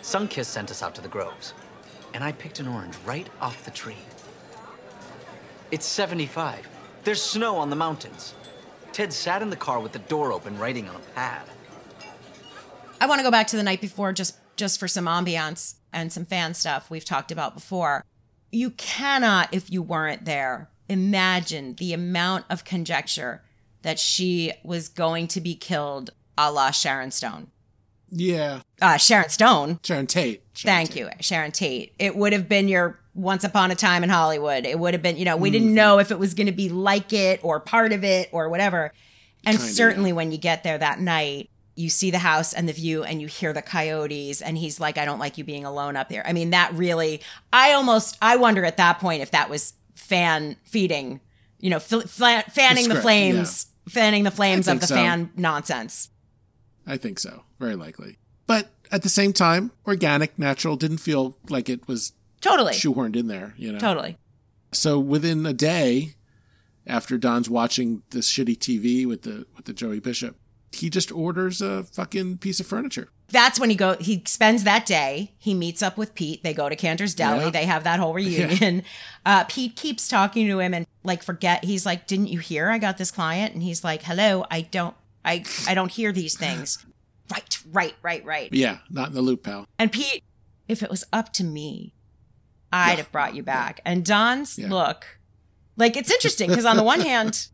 Sunkist sent us out to the groves, and I picked an orange right off the tree. It's 75. There's snow on the mountains. Ted sat in the car with the door open, writing on a pad. I want to go back to the night before just just for some ambiance and some fan stuff we've talked about before. you cannot, if you weren't there, imagine the amount of conjecture that she was going to be killed a la Sharon Stone. Yeah. Uh, Sharon Stone. Sharon Tate. Sharon Thank Tate. you, Sharon Tate. It would have been your Once Upon a Time in Hollywood. It would have been, you know, we Mm-hmm. didn't know if it was going to be like it or part of it or whatever. And Kinda, certainly when you get there that night, you see the house and the view and you hear the coyotes and he's like, I don't like you being alone up there. I mean, that really, I almost, I wonder at that point if that was fan feeding, you know, fanning the, script, flames, fanning the flames of the so. fan nonsense. I think so. Very likely. But at the same time, organic, natural, didn't feel like it was Totally. shoehorned in there, you know? Totally. So within a day after Don's watching this shitty TV with the with the Joey Bishop, he just orders a fucking piece of furniture. That's when he go he spends that day he meets up with pete they go to canter's deli Yeah. they have that whole reunion. Uh, pete keeps talking to him and like forget he's like didn't you hear i got this client? And he's like hello i don't i i don't hear these things. Right right right right. Yeah, not in the loop, pal. and pete if it was up to me i'd have brought you back. And don's Yeah. look like it's interesting because on the one hand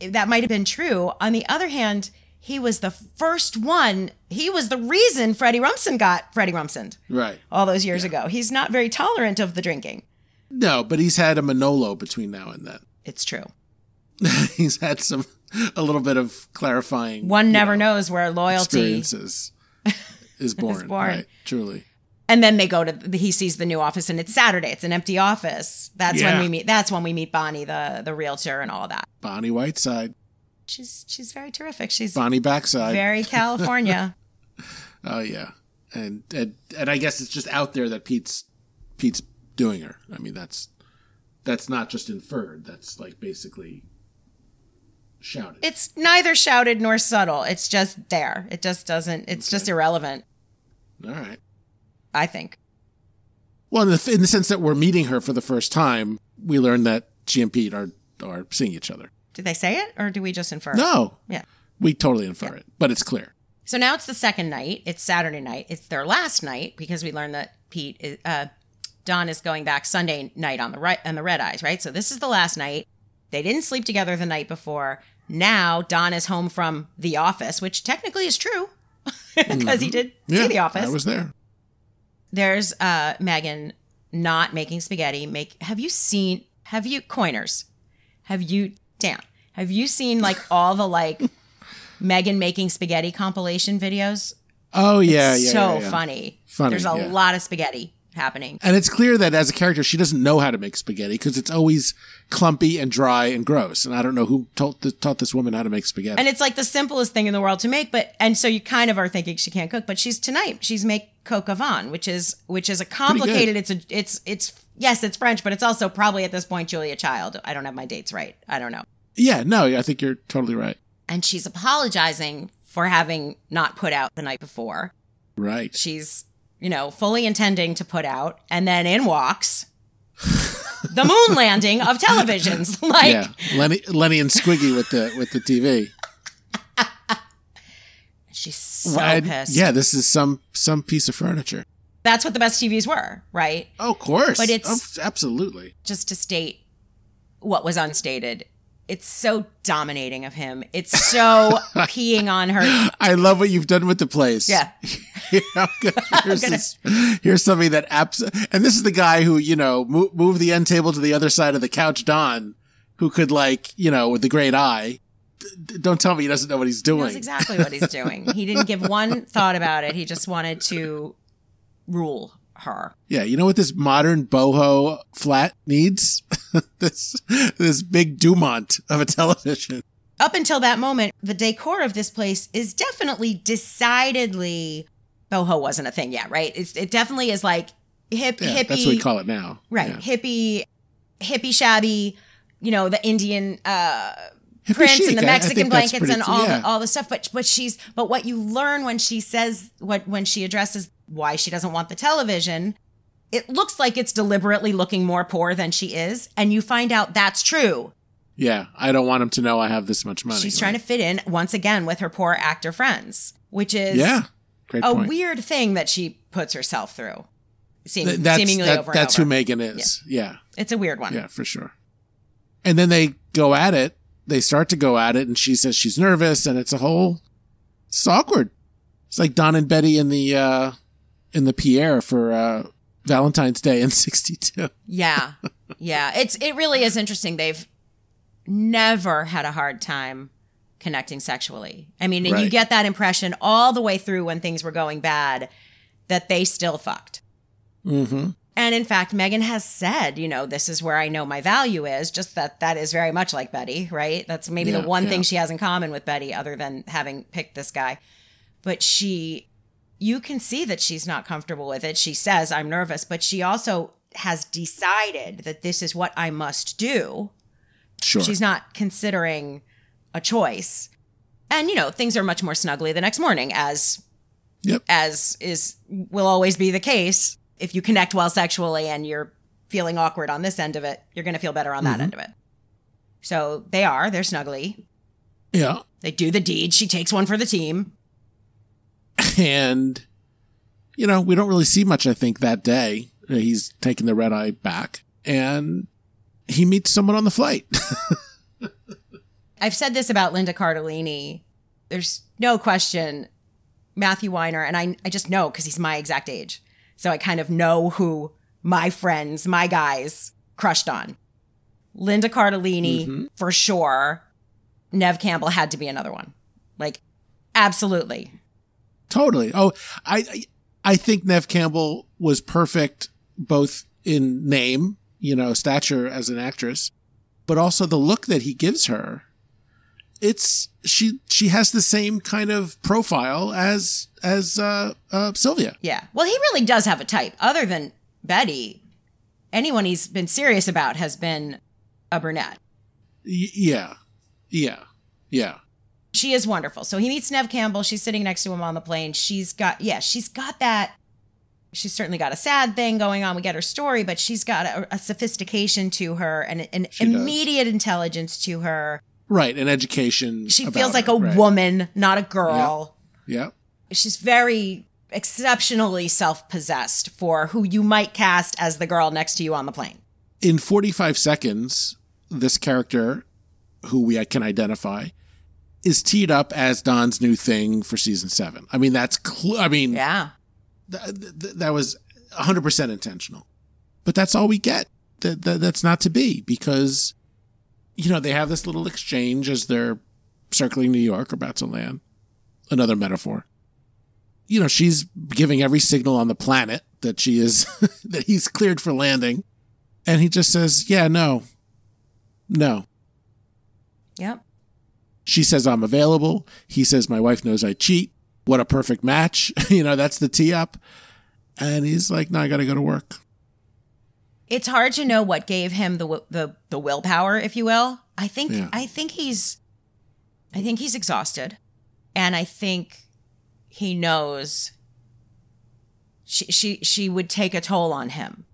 that might have been true. On the other hand he was the first one he was the reason freddie rumsen got freddie rumsen Right. all those years ago he's not very tolerant of the drinking No, but he's had a Manolo between now and then. it's true he's had some a little bit of clarifying one never knows where loyalty experiences is born. born. Right. Truly. and then they go to he sees the new office and it's saturday it's an empty office that's when we meet that's when we meet bonnie the the realtor and all that Bonnie Whiteside. She's she's very terrific she's Bonnie Backside. very california Oh yeah, and, and and I guess it's just out there that Pete's Pete's doing her. I mean, that's that's not just inferred. That's like basically shouted. it's neither shouted nor subtle it's just there it just doesn't it's just irrelevant All right. i think Well, in the, in the sense that we're meeting her for the first time, we learn that she and Pete are are seeing each other. Did they say it or do we just infer No, yeah we totally infer it, but it's clear. So now it's the second night. It's Saturday night. It's their last night because we learned that Pete, is, uh, Don is going back Sunday night on the right on the Red Eyes, right? So this is the last night. They didn't sleep together the night before. Now Don is home from the office, which technically is true because he did Yeah, see the office. I was there. There's uh, Megan not making spaghetti. Make have you seen? Have you coiners? Have you Dan? Have you seen like all the like Megan making spaghetti compilation videos? Oh yeah, It's yeah, so yeah, yeah. funny. Funny, There's a yeah. lot of spaghetti happening. And it's clear that as a character, she doesn't know how to make spaghetti because it's always clumpy and dry and gross. And I don't know who taught, taught this woman how to make spaghetti. And it's like the simplest thing in the world to make, but and so you kind of are thinking she can't cook, but she's tonight she's make coq au vin, which is which is a complicated. It's a it's it's yes, it's French, but it's also probably at this point Julia Child. I don't have my dates right. I don't know. yeah, no, I think you're totally right. And she's apologizing for having not put out the night before. Right. She's you know fully intending to put out, and then in walks. the moon landing of televisions like yeah, Lenny, Lenny and Squiggy with the with the TV. she's so pissed yeah, this is some some piece of furniture. That's what the best tvs were right Oh, of course, But it's- Oh, absolutely. just to state what was unstated. It's so dominating of him. It's so peeing on her. I love what you've done with the place. Yeah. You know, here's, gonna- this, here's something that abs- and this is the guy who you know move, move the end table to the other side of the couch. Don, who could like you know with the great eye. D- don't tell me he doesn't know what he's He doing. knows exactly what he's doing. He didn't give one thought about it. He just wanted to rule her. Yeah, you know what this modern boho flat needs? this this big Dumont of a television. Up until that moment, the decor of this place is definitely decidedly boho wasn't a thing yet, right? It's, it definitely is like hip Yeah, hippie. that's what we call it now. Right. Yeah. Hippie, hippie shabby, you know, the Indian uh, Hippie prints chic. and the I- I Mexican blankets pretty- and all yeah. the, all the stuff. But but she's but what you learn when she says what when she addresses why she doesn't want the television, it looks like it's deliberately looking more poor than she is, and you find out that's true. Yeah, I don't want him to know I have this much money. She's trying to fit in once again with her poor actor friends, which is Yeah, great a point. weird thing that she puts herself through. seem, Th- that's seemingly that- over that's over. who Megan is. Yeah. It's a weird one. yeah, for sure. And then they go at it. They start to go at it, and she says she's nervous, and it's a whole. It's awkward. It's like Don and Betty in the uh in the Pierre for uh Valentine's Day in '62. Yeah. Yeah. It's it really is interesting. They've never had a hard time connecting sexually. I mean, and you get that impression all the way through when things were going bad that they still fucked. Mm-hmm. And in fact, Megan has said, you know, this is where I know my value is, just that that is very much like Betty, right? That's maybe Yeah, the one yeah. thing she has in common with Betty, other than having picked this guy. But she, you can see that she's not comfortable with it. She says, I'm nervous, but she also has decided that this is what I must do. Sure. She's not considering a choice. And, you know, things are much more snuggly the next morning, as Yep. as is will always be the case. If you connect well sexually and you're feeling awkward on this end of it, you're going to feel better on that Mhm. end of it. So they are. They're snuggly. Yeah. They do the deed. She takes one for the team. And you know we don't really see much i think that day he's taking the red eye back and he meets someone on the flight I've said this about Linda Cardellini. There's no question Matthew Weiner, and I, I just know because he's my exact age. So I kind of know who my friends, my guys crushed on. Linda Cardellini, Mhm. for sure. Neve Campbell had to be another one. Like, absolutely. Totally oh I, I think neve campbell was perfect both in name you know stature as an actress but also the look that he gives her it's she she has the same kind of profile as as uh, uh sylvia Yeah. Well, he really does have a type. Other than Betty, anyone he's been serious about has been a brunette. Y- yeah yeah yeah She is wonderful. So he meets Neve Campbell. She's sitting next to him on the plane. She's got, yeah, she's got that. She's certainly got a sad thing going on. We get her story, but she's got a, a sophistication to her and an She does. immediate intelligence to her. right an education She feels like her, a right. woman, not a girl. yeah She's very exceptionally self possessed for who you might cast as the girl next to you on the plane. in 45 seconds, this character, who we can identify, is teed up as Don's new thing for season seven. I mean, that's, cl- I mean, Yeah. th- th- that was 100% intentional. But that's all we get. That, that That's not to be because, you know, they have this little exchange as they're circling New York, about to land. Another metaphor. You know, she's giving every signal on the planet that she is, that he's cleared for landing. And he just says, yeah, no, no. Yep. She says, I'm available. He says, my wife knows I cheat. What a perfect match. you know, that's the tee up. And he's like, no, I got to go to work. It's hard to know what gave him the the the willpower, if you will. I think Yeah. I think he's I think he's exhausted, and I think he knows she she she would take a toll on him.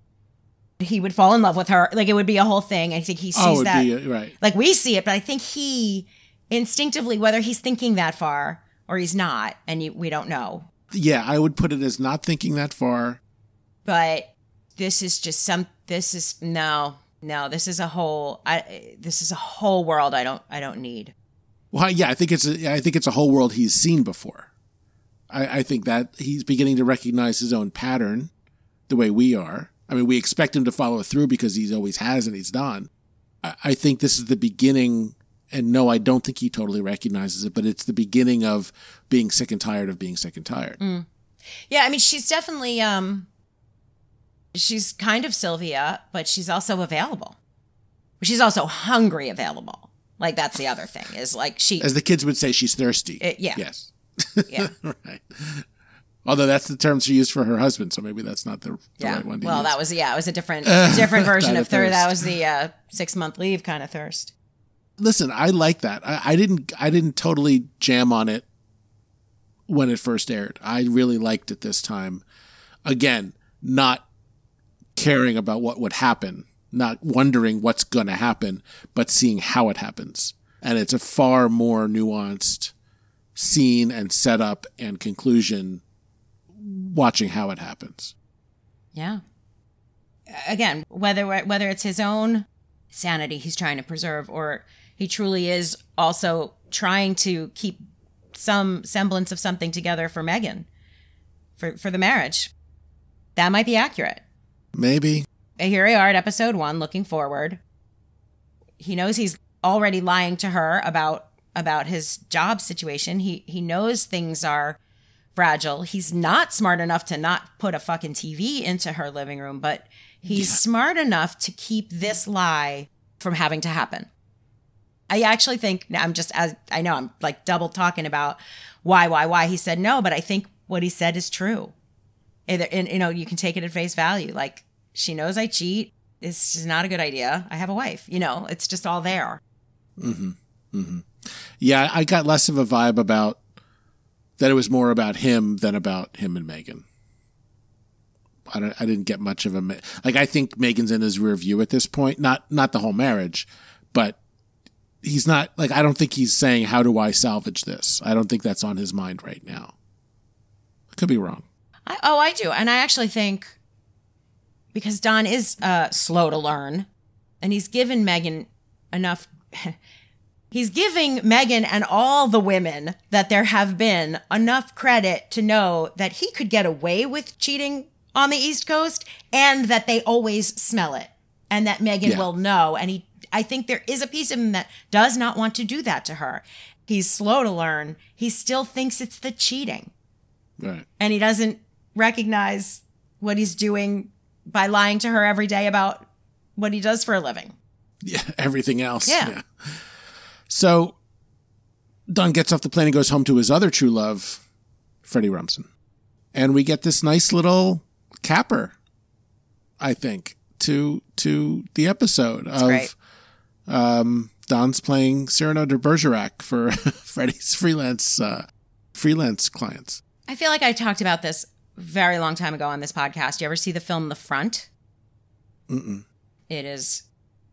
He would fall in love with her, like it would be a whole thing. I think he oh, sees oh, that, be, uh, right. like we see it, but I think he instinctively, whether he's thinking that far or he's not, and you, we don't know, Yeah, I would put it as not thinking that far. but this is just some this is no no this is a whole i this is a whole world i don't i don't need Well, yeah, I think it's a, I think it's a whole world he's seen before. I, I think that he's beginning to recognize his own pattern, the way we are. I mean, we expect him to follow through because he always has and he's done. I, I think this is the beginning, and no, I don't think he totally recognizes it, but it's the beginning of being sick and tired of being sick and tired. Mm. yeah i mean she's definitely um she's kind of sylvia but she's also available she's also hungry available like that's the other thing is like she As the kids would say, she's thirsty. Uh, yeah. Yes. yeah right. Although that's the term she used for her husband, so maybe that's not the, the yeah right one. To well use. that was yeah it was a different different version of of thirst that was the uh six month leave kind of thirst listen i like that. I, I didn't i didn't totally jam on it when it first aired. I really liked it this time. Again not caring about what would happen not wondering what's going to happen but seeing how it happens. And it's a far more nuanced scene and setup and conclusion watching how it happens. Yeah. Again, whether whether it's his own sanity he's trying to preserve or he truly is also trying to keep some semblance of something together for Megan for for the marriage. That might be accurate. Maybe. Here we are at episode 1 looking forward. He knows he's already lying to her about about his job situation. He he knows things are fragile. He's not smart enough to not put a fucking TV into her living room, but he's yeah. smart enough to keep this lie from having to happen. I actually think I'm just as I know I'm like double talking about why, why, why he said no, but I think what he said is true. And, and you know, you can take it at face value. Like she knows I cheat. This is not a good idea. I have a wife. You know, it's just all there. Mm-hmm. Mm-hmm. Yeah, I got less of a vibe about that. It was more about him than about him and Megan. I don't. I didn't get much of a like. I think Megan's in his rear view at this point. Not not the whole marriage, but he's not like I don't think he's saying how do I salvage this. I don't think that's on his mind right now. I could be wrong. I, oh, I do, and I actually think because Don is uh, slow to learn, and he's given Megan enough. he's giving Megan and all the women that there have been enough credit to know that he could get away with cheating on the East Coast and that they always smell it and that Megan yeah. will know. And he I think there is a piece of him that does not want to do that to her. He's slow to learn. He still thinks it's the cheating. Right. And he doesn't recognize what he's doing by lying to her every day about what he does for a living. Yeah, everything else. Yeah. yeah. So Don gets off the plane and goes home to his other true love, Freddie Rumsen. And we get this nice little capper, I think, to to the episode of um, Don's playing Cyrano de Bergerac for Freddie's freelance uh, freelance clients. I feel like I talked about this very long time ago on this podcast. You ever see the film The Front? Mm-mm. It is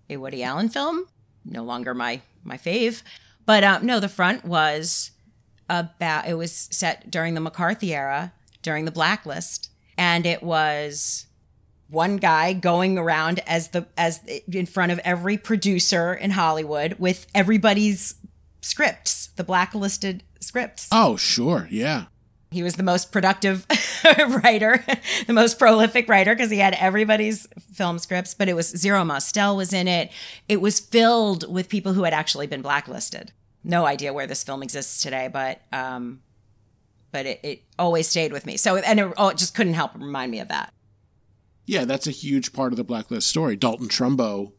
a Woody Allen film. No longer my my fave, but um, no, The Front was about. It was set during the McCarthy era, during the Blacklist, and it was one guy going around as the as in front of every producer in Hollywood with everybody's scripts, the blacklisted scripts. Oh, sure. Yeah. He was the most productive writer, the most prolific writer because he had everybody's film scripts, but it was Zero Mostel was in it. It was filled with people who had actually been blacklisted. No idea where this film exists today, but um but it, it always stayed with me. So and it, oh, it just couldn't help remind me of that. Yeah, that's a huge part of the Blacklist story. Dalton Trumbo,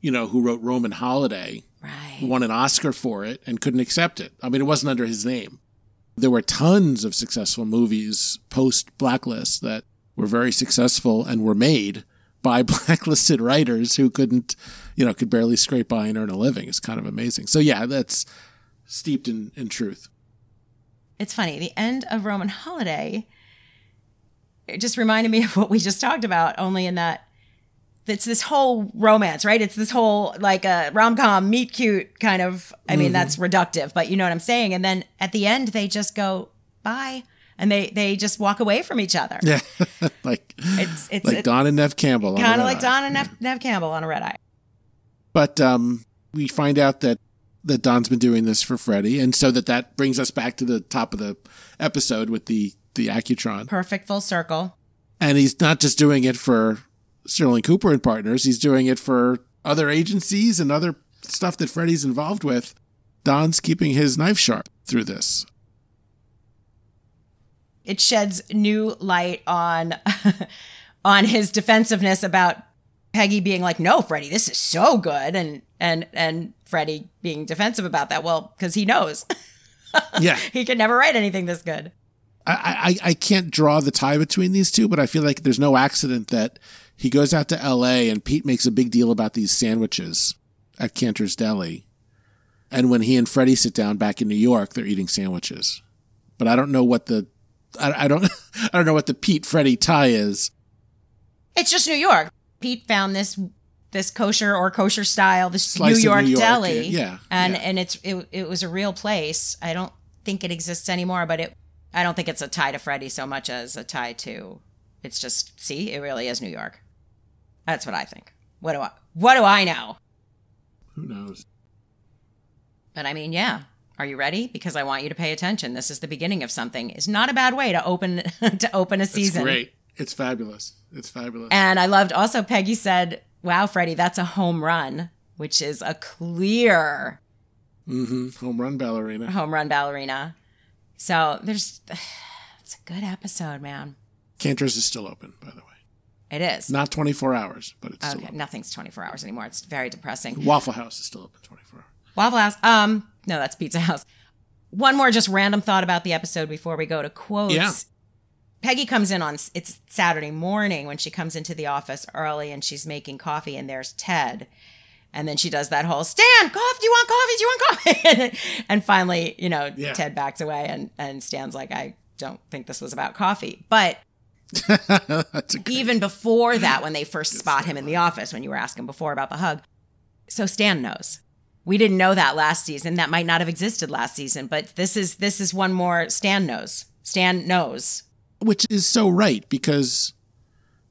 you know, who wrote Roman Holiday, right. won an Oscar for it and couldn't accept it. I mean, it wasn't under his name. There were tons of successful movies post Blacklist that were very successful and were made by blacklisted writers who couldn't, you know, could barely scrape by and earn a living. It's kind of amazing. So yeah, that's steeped in, in truth. It's funny. The end of Roman Holiday it just reminded me of what we just talked about, only in that it's this whole romance, right? It's this whole like a rom com meet cute kind of. I mm-hmm. mean, that's reductive, but you know what I'm saying. And then at the end, they just go bye, and they they just walk away from each other. Yeah, like it's it's like it, Don and Nev Campbell, kind of like Don and Neve, Neve Campbell on a red eye. But um, we find out that that Don's been doing this for Freddie, and so that that brings us back to the top of the episode with the the Accutron. Perfect full circle. And he's not just doing it for Sterling Cooper and partners, he's doing it for other agencies and other stuff that Freddie's involved with. Don's keeping his knife sharp through this. It sheds new light on on his defensiveness about Peggy being like, "No, Freddie, this is so good," and and and Freddie being defensive about that. Well, because he knows, yeah, he could never write anything this good. I, I, I can't draw the tie between these two, but I feel like there's no accident that he goes out to LA and Pete makes a big deal about these sandwiches at Canter's Deli. And when he and Freddie sit down back in New York, they're eating sandwiches. But I don't know what the I, I don't I don't know what the Pete Freddie tie is. It's just New York. Pete found this this kosher or kosher style, this New York, New York, deli. Yeah. And yeah. and it's it, it was a real place. I don't think it exists anymore, but it I don't think it's a tie to Freddie so much as a tie to It's just, see, it really is New York. That's what I think. What do I what do I know? Who knows? But I mean, yeah. Are you ready? Because I want you to pay attention. This is the beginning of something. It's not a bad way to open to open a It's season. great. It's fabulous. It's fabulous. And I loved also Peggy said, "Wow, Freddie, that's a home run," which is a clear hmm Home run ballerina. home run ballerina. So there's, it's a good episode, man. Canter's is still open, by the way. It is. Not 24 hours, but it's still okay, open. nothing's 24 hours anymore. It's very depressing. Waffle House is still open 24 hours. Waffle House. Um, no, that's Pizza House. One more just random thought about the episode before we go to quotes. Yeah. Peggy comes in on it's Saturday morning when she comes into the office early and she's making coffee and there's Ted. And then she does that whole Stan, coffee, do you want coffee? Do you want coffee? and finally, you know, Yeah. Ted backs away and, and Stan's like, I don't think this was about coffee. But That's a great- even before that, when they first spot him in the office, when you were asking before about the hug. So Stan knows. We didn't know that last season. That might not have existed last season, but this is this is one more Stan knows. Stan knows. which is so right because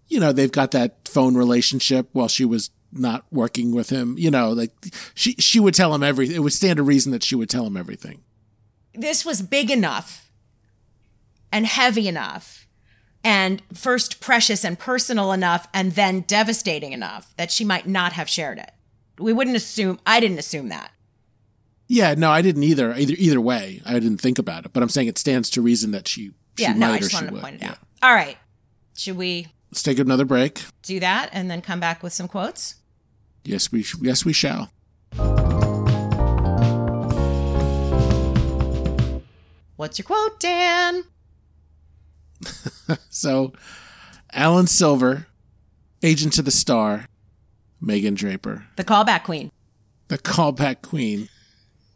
you know they've got that phone relationship while she was not working with him you know like she she would tell him everything it would stand to reason that she would tell him everything This was big enough and heavy enough and first precious and personal enough and then devastating enough that she might not have shared it. We wouldn't assume I didn't assume that. yeah no i didn't either either either way i didn't think about it but i'm saying it stands to reason that she, she yeah, no, I just wanted to would. point it Yeah. out. All right. Should we let's take another break do that and then come back with some quotes? Yes we sh- yes we shall What's your quote, Dan? so alan silver agent to the star megan draper The callback queen. the callback queen.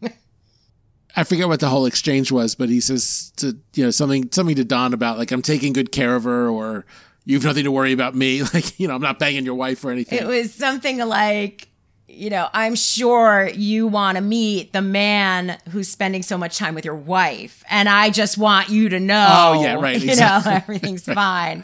I forget what the whole exchange was, but he says to you know something something to Don about like I'm taking good care of her or you've nothing to worry about me. Like, you know, I'm not banging your wife or anything. It was something like, you know, I'm sure you want to meet the man who's spending so much time with your wife, and I just want you to know. Oh, yeah, right, You exactly. know, everything's fine.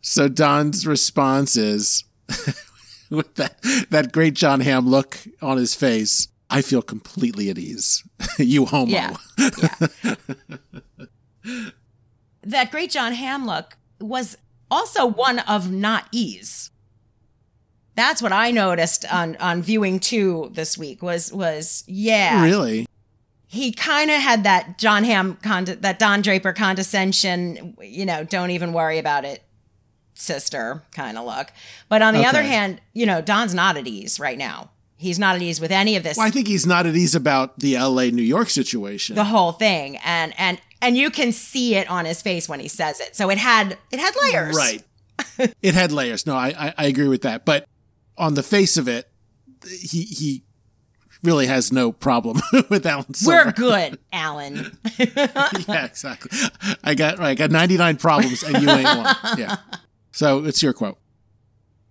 so Don's response is with that that great Jon Hamm look on his face. I feel completely at ease. you homo. Yeah. That great Jon Hamm look was also one of not ease. That's what I noticed on on viewing two this week. Was was yeah. Really? he kind of had that Jon Hamm, conde- that Don Draper condescension, you know, don't even worry about it, sister kind of look. But on the Okay. other hand, you know, Don's not at ease right now. He's not at ease with any of this, Well, I think he's not at ease about the LA New York situation. the whole thing, and and and you can see it on his face when he says it. So it had it had layers, Right. it had layers. No, I, I I agree with that. But on the face of it, he he really has no problem with Alan Silver. We're good, Alan. yeah, exactly. I got I got 99 problems and you ain't one. Yeah. So it's your quote.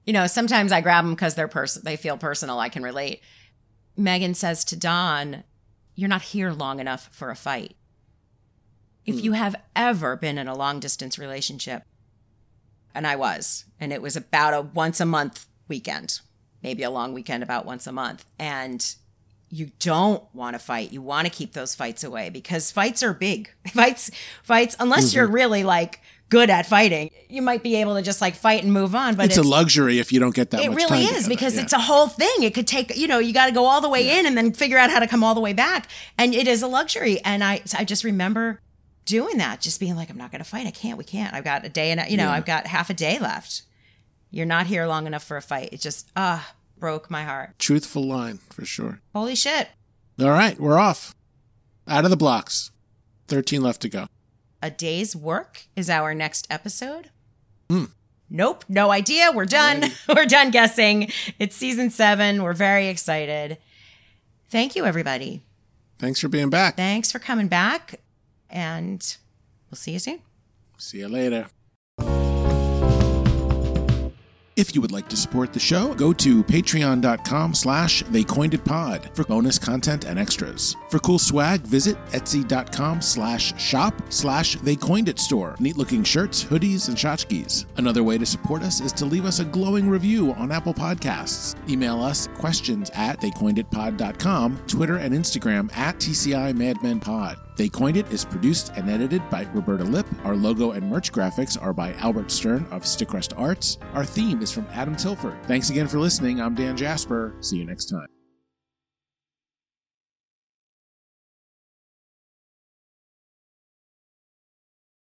you know, sometimes I grab them because they're person, they feel personal. I can relate. Megan says to Don, "You're not here long enough for a fight. If hmm. you have ever been in a long distance relationship, and I was, and it was about a once a month weekend, maybe a long weekend about once a month, and you don't want to fight. You want to keep those fights away because fights are big. Fights, fights. Unless you're mm-hmm. really like good at fighting, you might be able to just like fight and move on. But it's, a luxury if you don't get that it really is together. because Yeah. it's a whole thing. It could take, you know, you got to go all the way in and then figure out how to come all the way back. And it is a luxury. And I, I just remember doing that, just being like, I'm not going to fight. I can't. We can't. I've got a day and, a, you know, Yeah. I've got half a day left. You're not here long enough for a fight. It just, ah, broke my heart. truthful line for sure. Holy shit. All right, we're off. Out of the blocks. 13 left to go. A day's work is our next episode. Hmm. Nope, no idea. We're done. We're done guessing. It's season seven. We're very excited. Thank you, everybody. Thanks for being back. Thanks for coming back, and we'll see you soon. See you later. If you would like to support the show, go to patreon.com slash theycoineditpod for bonus content and extras. For cool swag, visit etsy.com slash shop slash theycoineditstore. Neat looking shirts, hoodies, and tchotchkes. Another way to support us is to leave us a glowing review on Apple Podcasts. Email us questions at theycoineditpod.com, Twitter and Instagram at TCI MadmenPod. They Coined It is produced and edited by Roberta Lip. Our logo and merch graphics are by Albert Stern of Stickrest Arts. Our theme is from Adam Tilford. Thanks again for listening. I'm Dan Jasper. See you next time.